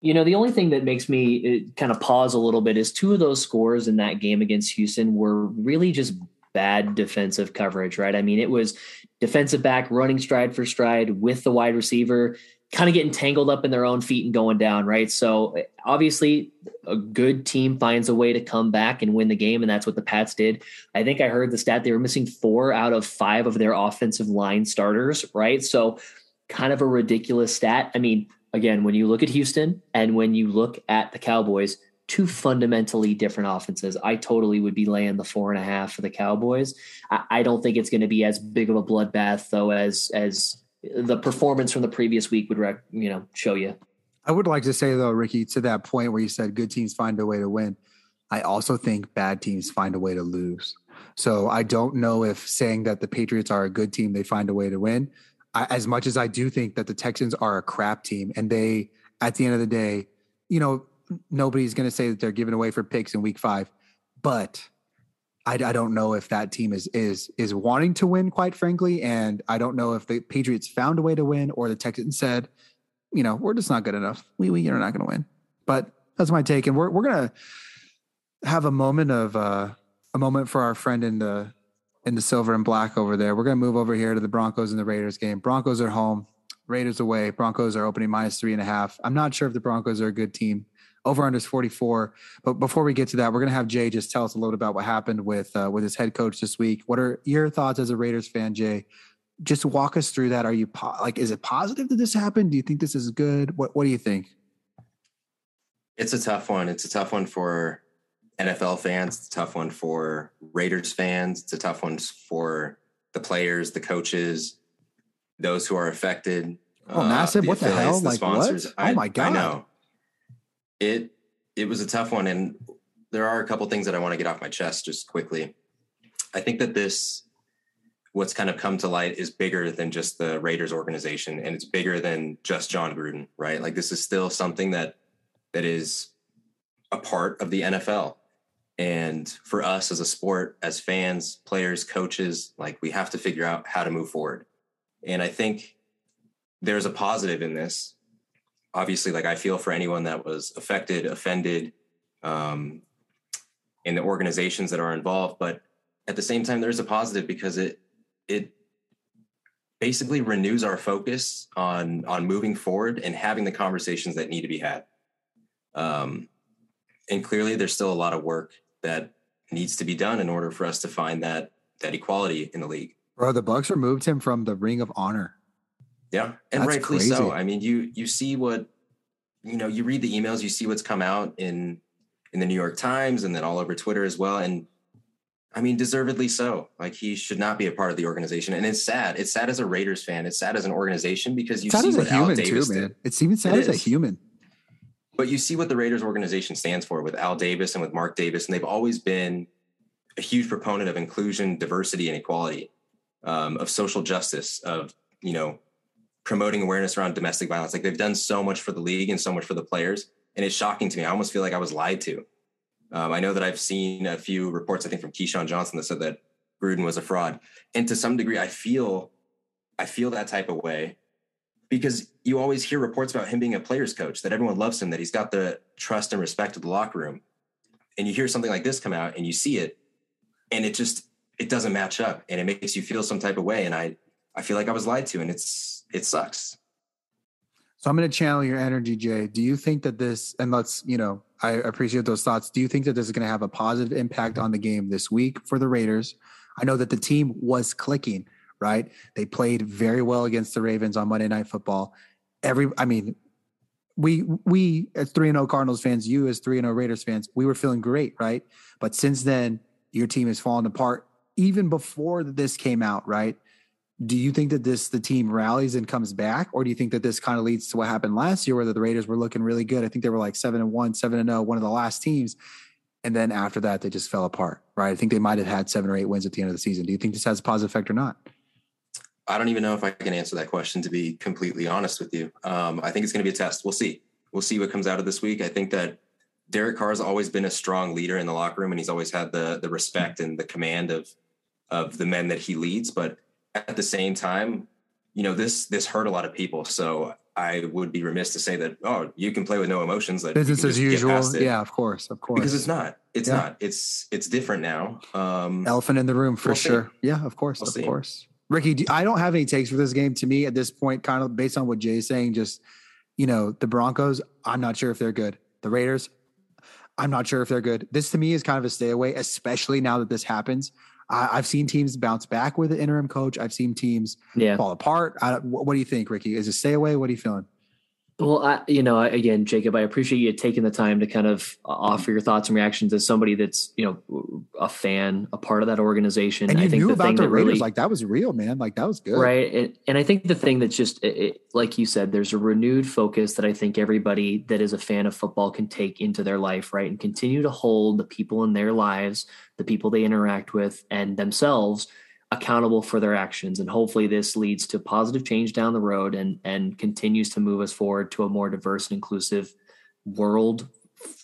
You know, the only thing that makes me uh, kind of pause a little bit is two of those scores in that game against Houston were really just bad defensive coverage, right? I mean, it was defensive back running stride for stride with the wide receiver, kind of getting tangled up in their own feet and going down, right? So obviously, a good team finds a way to come back and win the game, and that's what the Pats did. I think I heard the stat they were missing four out of five of their offensive line starters, right? So kind of a ridiculous stat. I mean, again, when you look at Houston and when you look at the Cowboys, two fundamentally different offenses. I totally would be laying the four and a half for the Cowboys. I, I don't think it's going to be as big of a bloodbath though as as the performance from the previous week would rec- you know show you. I would like to say though, Ricky, to that point where you said good teams find a way to win. I also think bad teams find a way to lose. So I don't know if saying that the Patriots are a good team, they find a way to win. I, as much as I do think that the Texans are a crap team, and they, at the end of the day, you know, nobody's going to say that they're giving away for picks in Week Five, but I, I don't know if that team is is is wanting to win, quite frankly, and I don't know if the Patriots found a way to win or the Texans said, you know, we're just not good enough. We we are not going to win. But that's my take, and we're we're gonna have a moment of uh, a moment for our friend in the in the silver and black over there. We're gonna move over here to the Broncos and the Raiders game. Broncos are home, Raiders away. Broncos are opening minus three and a half. I'm not sure if the Broncos are a good team. Over under is 44. But before we get to that, we're gonna have Jay just tell us a little bit about what happened with uh, with his head coach this week. What are your thoughts as a Raiders fan, Jay? Just walk us through that. Are you po- like, is it positive that this happened? Do you think this is good? What What do you think? It's a tough one. It's a tough one for NFL fans. It's a tough one for Raiders fans. It's a tough one for the players, the coaches, those who are affected. Oh, massive! What the affiliates, hell? Like what? Oh my God. I know. It it was a tough one, and there are a couple things that I want to get off my chest just quickly. I think that this what's kind of come to light is bigger than just the Raiders organization, and it's bigger than just John Gruden, right? Like this is still something that that is a part of the NFL. And for us as a sport, as fans, players, coaches, like we have to figure out how to move forward. And I think there's a positive in this. Obviously, like I feel for anyone that was affected, offended, um, in the organizations that are involved. But at the same time, there's a positive because it it basically renews our focus on on moving forward and having the conversations that need to be had. Um, and clearly, there's still a lot of work that needs to be done in order for us to find that that equality in the league. Bro, the Bucs removed him from the Ring of Honor. Yeah, and That's rightfully crazy. so. I mean, you you see what you know. You read the emails, you see what's come out in in the New York Times, and then all over Twitter as well. And I mean, deservedly so. Like he should not be a part of the organization, and it's sad. It's sad as a Raiders fan. It's sad as an organization because you sad see as a human Davis too, did. man. It's even sad It as a human. but you see what the Raiders organization stands for with Al Davis and with Mark Davis, and they've always been a huge proponent of inclusion, diversity, and equality, um, of social justice, of you know promoting awareness around domestic violence. Like they've done so much for the league and so much for the players, and it's shocking to me. I almost feel like I was lied to. Um, I know that I've seen a few reports, I think from Keyshawn Johnson, that said that Gruden was a fraud. And to some degree, I feel I feel that type of way because you always hear reports about him being a player's coach, that everyone loves him, that he's got the trust and respect of the locker room. And you hear something like this come out and you see it, and it just it doesn't match up and it makes you feel some type of way. And I I feel like I was lied to and it's it sucks. So I'm going to channel your energy, Jay. Do you think that this, and let's, you know, I appreciate those thoughts. Do you think that this is going to have a positive impact on the game this week for the Raiders? I know that the team was clicking, right? They played very well against the Ravens on Monday Night Football. Every, I mean, we we as three and zero oh Cardinals fans, you as three and zero oh Raiders fans, we were feeling great, right? But since then, your team has fallen apart. Even before this came out, right? Do you think that this the team rallies and comes back, or do you think that this kind of leads to what happened last year, where the Raiders were looking really good? I think they were like seven and one, seven and zero, oh, one of the last teams, and then after that, they just fell apart, right? I think they might have had seven or eight wins at the end of the season. Do you think this has a positive effect or not? I don't even know if I can answer that question, to be completely honest with you. Um, I think it's going to be a test. We'll see. We'll see what comes out of this week. I think that Derek Carr has always been a strong leader in the locker room, and he's always had the the respect and the command of of the men that he leads. But at the same time, you know this this hurt a lot of people. So I would be remiss to say that oh you can play with no emotions. That business as usual. Yeah, of course, of course. Because it's not. It's yeah. not. It's it's different now. Um, Elephant in the room for we'll sure. See. Yeah, of course, we'll of see. course. Ricky, do, I don't have any takes for this game. To me, at this point, kind of based on what Jay's saying, just you know, the Broncos. I'm not sure if they're good. The Raiders. I'm not sure if they're good. This to me is kind of a stay away, especially now that this happens. I, have seen teams bounce back with an interim coach. I've seen teams yeah. fall apart. I, what, what do you think, Ricky? Is it stay away? What are you feeling? Well, I, you know, again, Jacob, I appreciate you taking the time to kind of offer your thoughts and reactions as somebody that's, you know, a fan, a part of that organization. And you I think knew the about the Raiders, really, like that was real, man. Like that was good, right? And, and I think the thing that's just, it, like you said, there's a renewed focus that I think everybody that is a fan of football can take into their life, right, and continue to hold the people in their lives, the people they interact with, and themselves accountable for their actions. And hopefully this leads to positive change down the road and and continues to move us forward to a more diverse and inclusive world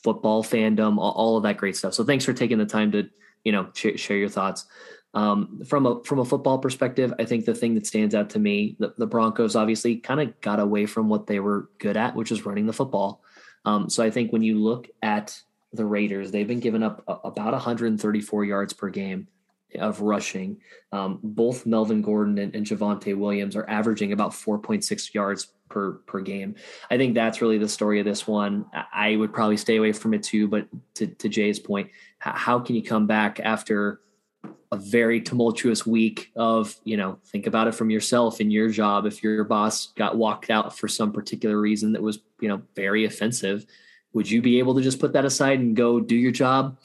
football fandom all, of that great stuff. So thanks for taking the time to you know sh- share your thoughts. Um, from a from a football perspective i think the thing that stands out to me the, the broncos obviously kind of got away from what they were good at which is running the football. Um, so i think when you look at the raiders they've been giving up about 134 yards per game of rushing. Um, both Melvin Gordon and, and Javonte Williams are averaging about 4.6 yards per per game. I think that's really the story of this one. I would probably stay away from it too. But to, to Jay's point, how can you come back after a very tumultuous week of you know think about it from yourself and your job if your boss got walked out for some particular reason that was you know very offensive would you be able to just put that aside and go do your job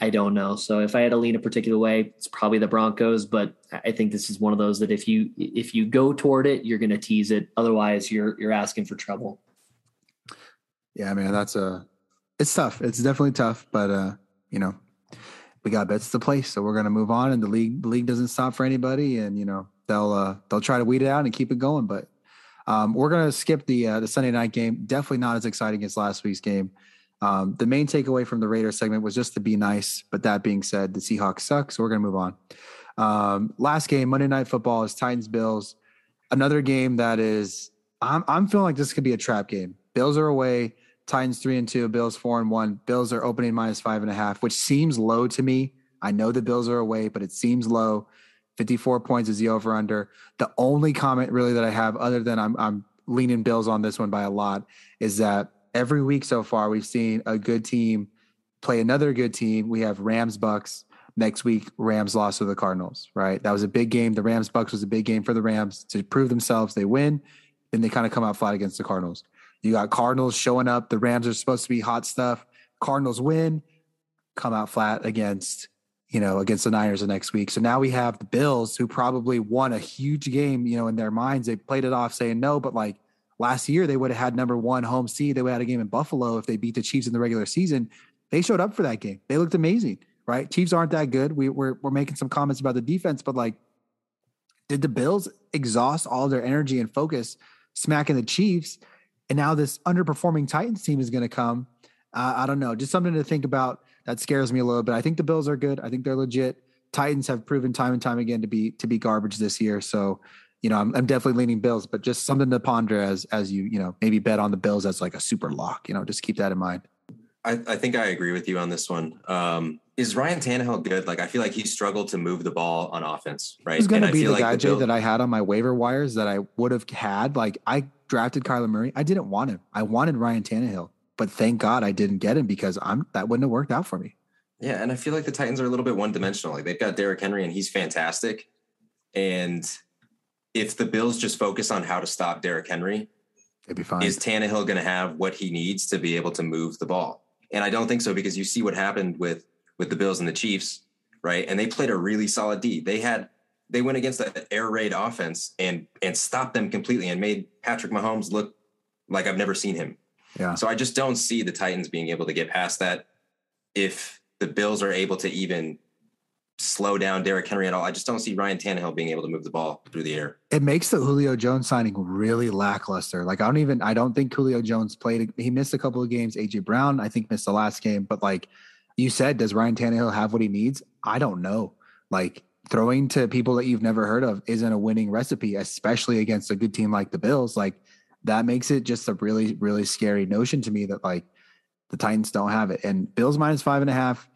I don't know. So if I had to lean a particular way, it's probably the Broncos. But I think this is one of those that if you if you go toward it, you're going to tease it. Otherwise, you're you're asking for trouble. Yeah, man, that's a it's tough. It's definitely tough, but uh, you know, we got bets to place, so we're gonna move on. And the league the league doesn't stop for anybody, and you know they'll uh, they'll try to weed it out and keep it going. But um, we're gonna skip the uh, the Sunday night game. Definitely not as exciting as last week's game. Um, the main takeaway from the Raiders segment was just to be nice. But that being said, the Seahawks suck, so we're going to move on. Um, last game, Monday Night Football is Titans Bills. Another game that is, I'm, I'm feeling like this could be a trap game. Bills are away. Titans three and two. Bills four and one. Bills are opening minus five and a half, which seems low to me. I know the Bills are away, but it seems low. 54 points is the over under. The only comment really that I have, other than I'm, I'm leaning Bills on this one by a lot, is that every week so far, we've seen a good team play another good team. We have Rams Bucs next week. Rams lost to the Cardinals, right? That was a big game. The Rams Bucs was a big game for the Rams to prove themselves. They win, then they kind of come out flat against the Cardinals. You got Cardinals showing up. The Rams are supposed to be hot stuff. Cardinals win, come out flat against you know against the Niners the next week. So now we have the Bills who probably won a huge game. You know, in their minds they played it off saying no, but like Last year, they would have had number one home seed. They would have had a game in Buffalo if they beat the Chiefs in the regular season. They showed up for that game. They looked amazing, right? Chiefs aren't that good. We, we're, we're making some comments about the defense, but like, did the Bills exhaust all their energy and focus smacking the Chiefs? And now this underperforming Titans team is going to come. Uh, I don't know. Just something to think about. That scares me a little bit. I think the Bills are good. I think they're legit. Titans have proven time and time again to be to be garbage this year. So, you know, I'm, I'm definitely leaning Bills, but just something to ponder as as you you know maybe bet on the Bills as like a super lock. You know, just keep that in mind. I, I think I agree with you on this one. Um, is Ryan Tannehill good? Like, I feel like he struggled to move the ball on offense, right? He's going to be the like guy, Jay, Bill- that I had on my waiver wires that I would have had. Like I drafted Kyler Murray. I didn't want him. I wanted Ryan Tannehill, but thank God I didn't get him because I'm that wouldn't have worked out for me. Yeah, and I feel like the Titans are a little bit one dimensional. Like they've got Derrick Henry and he's fantastic. And if the Bills just focus on how to stop Derrick Henry, It'd be fine. is Tannehill going to have what he needs to be able to move the ball? And I don't think so because you see what happened with with the Bills and the Chiefs, right? And they played a really solid D. They had they went against an air raid offense and and stopped them completely and made Patrick Mahomes look like I've never seen him. yeah. So I just don't see the Titans being able to get past that. If the Bills are able to even slow down Derrick Henry at all, I just don't see Ryan Tannehill being able to move the ball through the air. it makes the Julio Jones signing really lackluster. Like I don't even I don't think Julio Jones played. He missed a couple of games. AJ Brown I think missed the last game. But like you said, does Ryan Tannehill have what he needs? I don't know. Like throwing to people that you've never heard of isn't a winning recipe, especially against a good team like the Bills. Like that makes it just a really really scary notion to me that like the Titans don't have it. And Bills minus five and a half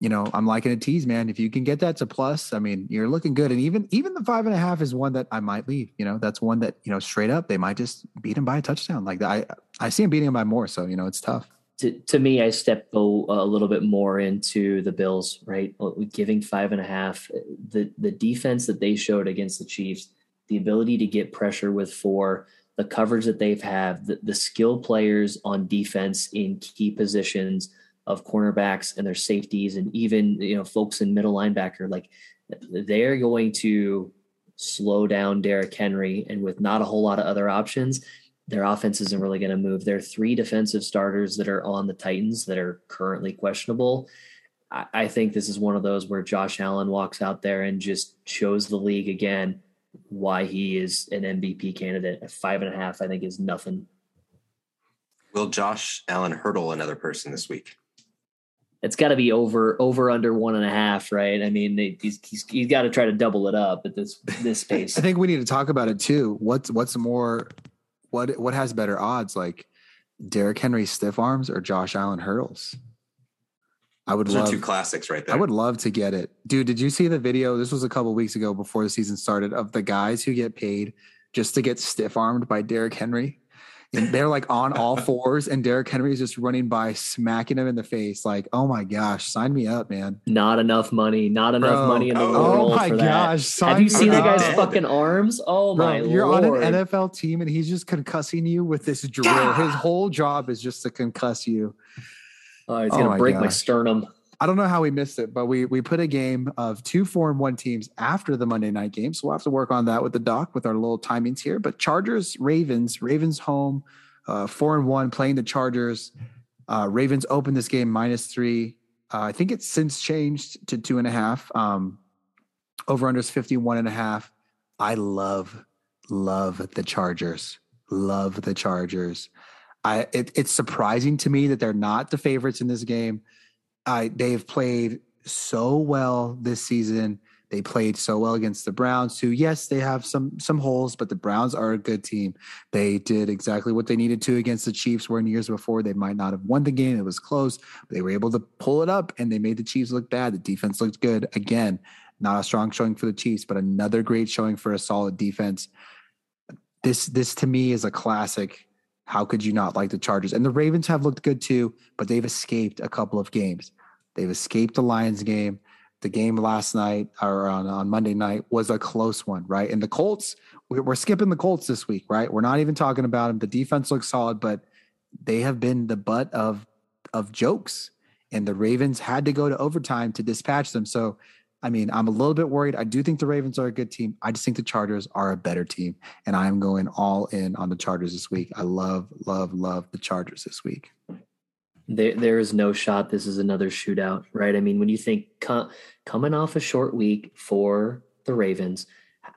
you know, I'm liking a tease, man. If you can get that to plus, I mean, you're looking good. And even even the five and a half is one that I might leave. You know, that's one that you know straight up they might just beat him by a touchdown. Like I I see him beating him by more. So you know, it's tough. to, to me, I step a, a little bit more into the Bills, right? Giving five and a half. The the defense that they showed against the Chiefs, the ability to get pressure with four, the coverage that they've had, the, the skill players on defense in key positions of cornerbacks and their safeties, and even you know folks in middle linebacker, like they're going to slow down Derrick Henry, and with not a whole lot of other options, their offense isn't really going to move. There are three defensive starters that are on the Titans that are currently questionable. I, I think this is one of those where Josh Allen walks out there and just shows the league again why he is an MVP candidate. At five and a half, I think is nothing. Will Josh Allen hurdle another person this week? It's got to be over over under one and a half, right? I mean, they, he's he's, he's got to try to double it up at this this pace. I think we need to talk about it too. What's what's more what what has better odds, like Derrick Henry stiff arms or Josh Allen hurdles? I would Those love are two classics right there. I would love to get it. Dude, did you see the video? This was a couple weeks ago before the season started of the guys who get paid just to get stiff armed by Derrick Henry. And they're like on all fours, and Derrick Henry is just running by, smacking him in the face. Like, oh my gosh, sign me up, man. not enough money, not enough Bro. money in the Oh world Oh my for that. gosh, sign Have you me seen that guy's fucking arms? Oh Bro, my you're lord! on an NFL team and he's just concussing you with this drill. His whole job is just to concuss you. Oh, he's Oh gonna my break my sternum. I don't know how we missed it, but we we put a game of two four and one teams after the Monday night game. So we'll have to work on that with the doc with our little timings here. But Chargers, Ravens, Ravens home, uh, four and one playing the Chargers. Uh, Ravens open this game minus three. Uh, I think it's since changed to two and a half. Um, over under is 51 and a half. I love, love the Chargers. Love the Chargers. I it, it's surprising to me that they're not the favorites in this game. I they've played so well this season. They played so well against the Browns, who yes, they have some some holes, but the Browns are a good team. They did exactly what they needed to against the Chiefs. Where in years before they might not have won the game, it was close. But they were able to pull it up, and they made the Chiefs look bad. The defense looked good again. Not a strong showing for the Chiefs, but another great showing for a solid defense. This this to me is a classic. How could you not like the Chargers? And the Ravens have looked good too, but they've escaped a couple of games. They've escaped the Lions game. The game last night or on, on Monday night was a close one, right? And the Colts, we- we're skipping the Colts this week, right? We're not even talking about them. The defense looks solid, but they have been the butt of of jokes. And the Ravens had to go to overtime to dispatch them. So, I mean, I'm a little bit worried. I do think the Ravens are a good team. I just think the Chargers are a better team. And I'm going all in on the Chargers this week. I love, love, love the Chargers this week. There, there is no shot. This is another shootout, right? I mean, when you think co- coming off a short week for the Ravens,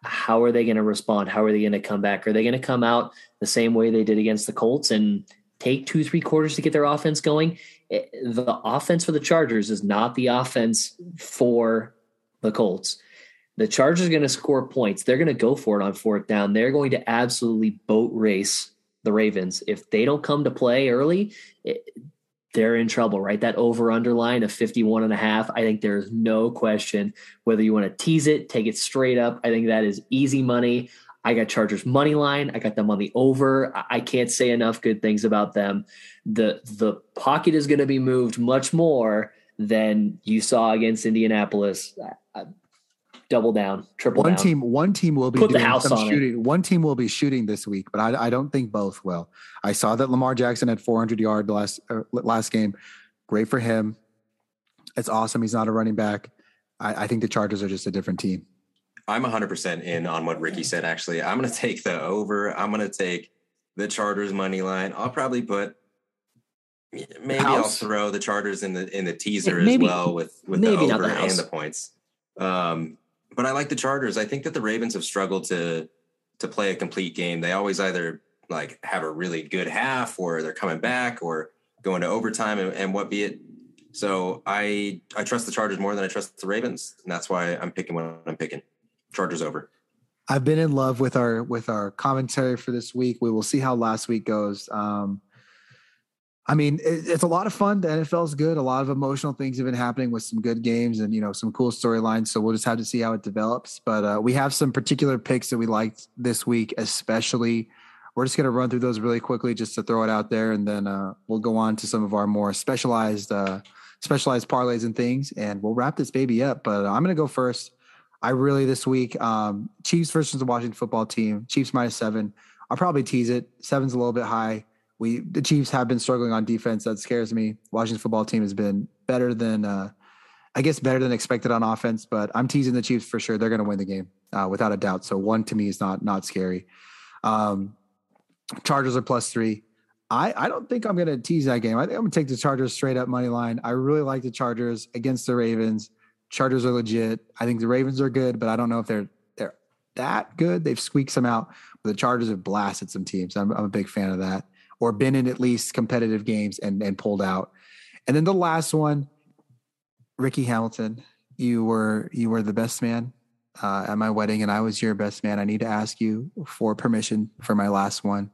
how are they going to respond? How are they going to come back? Are they going to come out the same way they did against the Colts and take two, three quarters to get their offense going? Eh, The offense for the Chargers is not the offense for the Colts. The Chargers are going to score points. They're going to go for it on fourth down. They're going to absolutely boat race the Ravens. If they don't come to play early, it, they're in trouble, right? That over underline of 51 and a half. I think there's no question whether you want to tease it, take it straight up. I think that is easy money. I got Chargers money line. I got them on the over. I can't say enough good things about them. The the pocket is going to be moved much more than you saw against Indianapolis. Double down, triple one down. team, one team will be Put the house some on it. shooting. One team will be shooting this week, but I, I don't think both will. I saw that Lamar Jackson had 400 yard last uh, last game. Great for him. It's awesome. He's not a running back. I, I think the Chargers are just a different team. I'm 100% in on what Ricky said, actually. I'm going to take the over. I'm going to take the Chargers money line. I'll probably put, maybe I'll throw the Chargers in the in the teaser Maybe- as well with, with maybe the not over the and the points. Um, but I like the Chargers. I think that the Ravens have struggled to to play a complete game. They always either like have a really good half or they're coming back or going to overtime and, and what be it. So I I trust the Chargers more than I trust the Ravens, and that's why I'm picking what I'm picking. Chargers over. I've been in love with our with our commentary for this week. We will see how last week goes. Um, I mean, it, it's a lot of fun. The NFL is good. A lot of emotional things have been happening with some good games and you know some cool storylines. So we'll just have to see how it develops. But uh, we have some particular picks that we liked this week, especially. We're just going to run through those really quickly just to throw it out there, and then uh, we'll go on to some of our more specialized uh, specialized parlays and things, and we'll wrap this baby up. But I'm going to go first. I really this week, um, Chiefs versus the Washington football team. Chiefs minus seven. I'll probably tease it. Seven's a little bit high. We the Chiefs have been struggling on defense. That scares me. Washington football team has been better than uh, I guess better than expected on offense, but I'm teasing the Chiefs for sure. They're going to win the game uh, without a doubt. So one to me is not not scary. Um, Chargers are plus three. I, I don't think I'm going to tease that game. I think I'm going to take the Chargers straight up money line. I really like the Chargers against the Ravens. Chargers are legit. I think the Ravens are good, but I don't know if they're they're that good. They've squeaked some out, but the Chargers have blasted some teams. I'm, I'm a big fan of that, or been in at least competitive games and and pulled out. And then the last one, Ricky Hamilton. You were you were the best man uh, at my wedding, and I was your best man. I need to ask you for permission for my last one.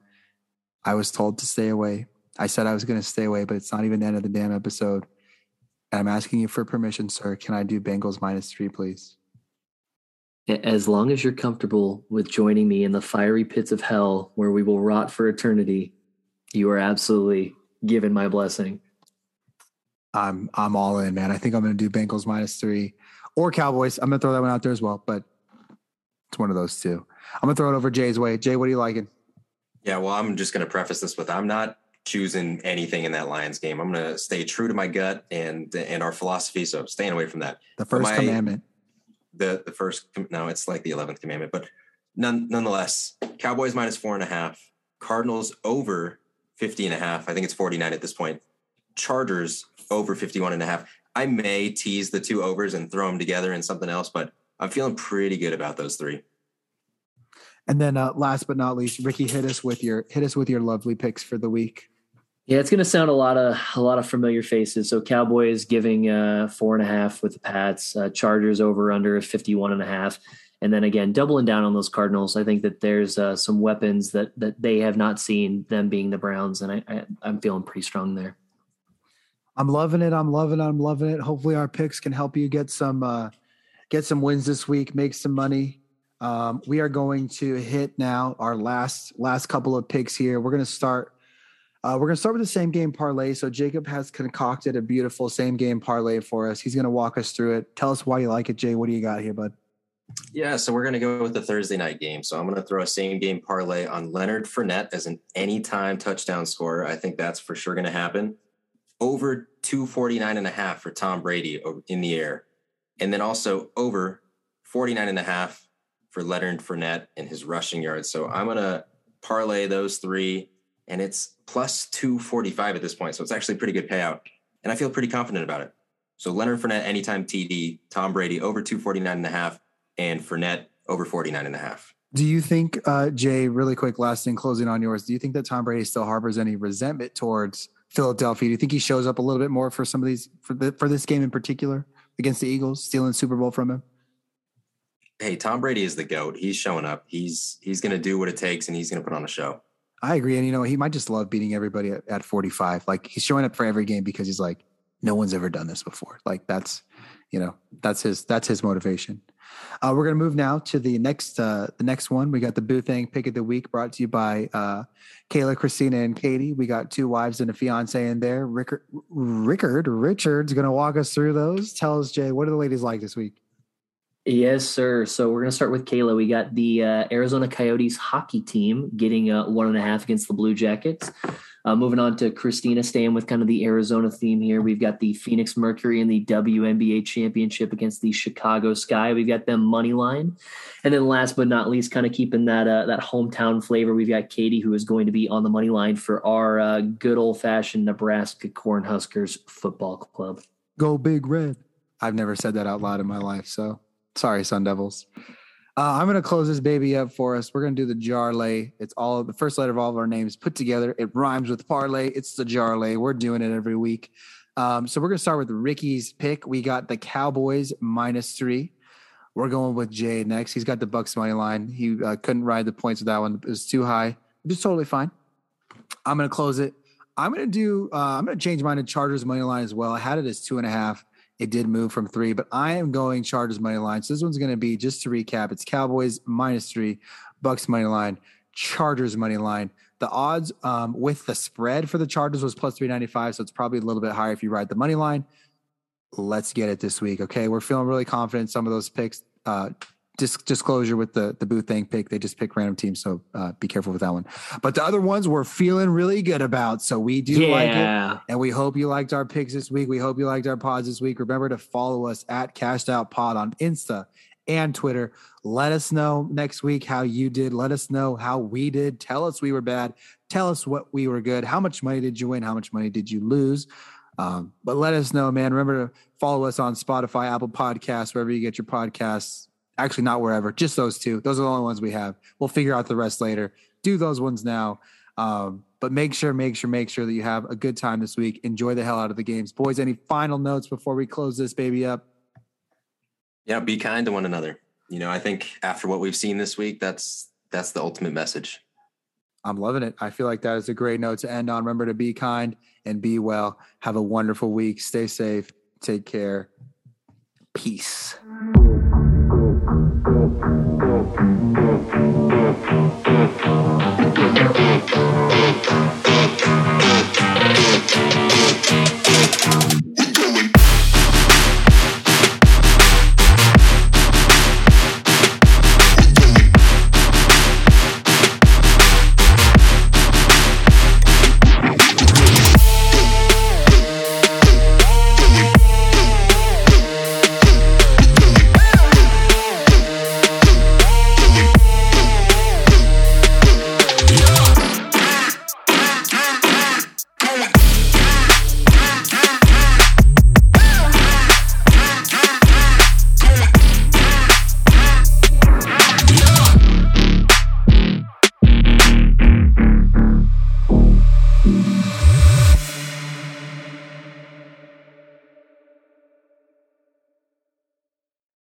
I was told to stay away. I said I was going to stay away, but it's not even the end of the damn episode. And I'm asking you for permission, sir. Can I do Bengals minus three, please? As long as you're comfortable with joining me in the fiery pits of hell where we will rot for eternity, you are absolutely given my blessing. I'm I'm all in, man. I think I'm going to do Bengals minus three or Cowboys. I'm going to throw that one out there as well, but it's one of those two. I'm going to throw it over Jay's way. Jay, what are you liking? Yeah, well, I'm just going to preface this with I'm not choosing anything in that Lions game. I'm going to stay true to my gut and and our philosophy. So staying away from that. The first my- commandment. The the first no, it's like the eleventh commandment, but none, nonetheless, Cowboys minus four and a half, Cardinals over 50 and a half. I think it's 49 at this point. Chargers over 51 and a half. I may tease the two overs and throw them together in something else, but I'm feeling pretty good about those three. And then uh, last but not least, Ricky, hit us with your hit us with your lovely picks for the week. Yeah, it's going to sound a lot of a lot of familiar faces. So Cowboys giving uh, four and a half with the Pats, uh, Chargers over under 51 and a half. And then again, doubling down on those Cardinals. I think that there's uh, some weapons that that they have not seen, them being the Browns, and I, I I'm feeling pretty strong there. I'm loving it. I'm loving it. I'm loving it. Hopefully our picks can help you get some uh get some wins this week, make some money. Um, we are going to hit now our last last couple of picks here. We're gonna start uh, we're gonna start with the same game parlay. So Jacob has concocted a beautiful same game parlay for us. He's gonna walk us through it. Tell us why you like it, Jay. What do you got here, bud? Yeah, so we're going to go with the Thursday night game. So I'm going to throw a same game parlay on Leonard Fournette as an anytime touchdown scorer. I think that's for sure going to happen. Over 249 and a half for Tom Brady in the air. And then also over 49 and a half for Leonard Fournette and his rushing yards. So I'm going to parlay those three and it's plus 245 at this point. So it's actually pretty good payout. And I feel pretty confident about it. So Leonard Fournette, anytime TD, Tom Brady over 249 and a half and Fournette over 49 and a half. Do you think, uh, Jay, really quick, last thing, closing on yours, do you think that Tom Brady still harbors any resentment towards Philadelphia? Do you think he shows up a little bit more for some of these for the, for this game in particular against the Eagles, stealing Super Bowl from him? hey, Tom Brady is the goat. He's showing up. He's he's going to do what it takes, and he's going to put on a show. I agree, and you know he might just love beating everybody at, at 45. Like he's showing up for every game because he's like, no one's ever done this before. Like that's, you know, that's his that's his motivation. Uh, we're gonna move now to the next uh, the next one. We got the Boothang pick of the week brought to you by uh, Kayla, Christina, and Katie. We got two wives and a fiance in there. Rickard, Rickard Richard's gonna walk us through those. Tell us, Jay, what are the ladies like this week? Yes, sir. So we're going to start with Kayla. We got the uh, Arizona Coyotes hockey team getting one and a half against the Blue Jackets. Uh, moving on to Christina, staying with kind of the Arizona theme here. We've got the Phoenix Mercury in the WNBA championship against the Chicago Sky. We've got them money line, and then last but not least, kind of keeping that uh, that hometown flavor. We've got Katie, who is going to be on the money line for our uh, good old fashioned Nebraska Cornhuskers football club. Go Big Red! I've never said that out loud in my life, so sorry, Sun Devils. Uh, I'm going to close this baby up for us. We're going to do the Jarlay. It's all the first letter of all of our names put together. It rhymes with parlay. It's the Jarlay. We're doing it every week. Um, so we're going to start with Ricky's pick. We got the Cowboys minus three. We're going with Jay next. He's got the Bucs money line. He uh, couldn't ride the points with that one. It was too high. Just totally fine. I'm going to close it. I'm going to do. Uh, I'm going to change mine to Chargers money line as well. I had it as two and a half. It did move from three, but I am going Chargers money line. So this one's going to be just to recap: it's Cowboys minus three, Bucs money line, Chargers money line. The odds um, with the spread for the Chargers was plus three ninety five, so it's probably a little bit higher if you ride the money line. Let's get it this week, okay? We're feeling really confident. Some of those picks. Uh, Dis- disclosure with the the Boothang pick. They just pick random teams, so uh, be careful with that one. But the other ones we're feeling really good about, so we do yeah. like it, and we hope you liked our picks this week. We hope you liked our pods this week. Remember to follow us at Cashed Out Pod on Insta and Twitter. Let us know next week how you did. Let us know how we did. Tell us we were bad. Tell us what we were good. How much money did you win? How much money did you lose? Um, but let us know, man. Remember to follow us on Spotify, Apple Podcasts, wherever you get your podcasts. Actually, not wherever, just those two. Those are the only ones we have. We'll figure out the rest later. Do those ones now. Um, but make sure, make sure, make sure that you have a good time this week. Enjoy the hell out of the games. Boys, any final notes before we close this baby up? Yeah, be kind to one another. You know, I think after what we've seen this week, that's that's the ultimate message. I'm loving it. I feel like that is a great note to end on. Remember to be kind and be well. Have a wonderful week. Stay safe. Take care. Peace thank you.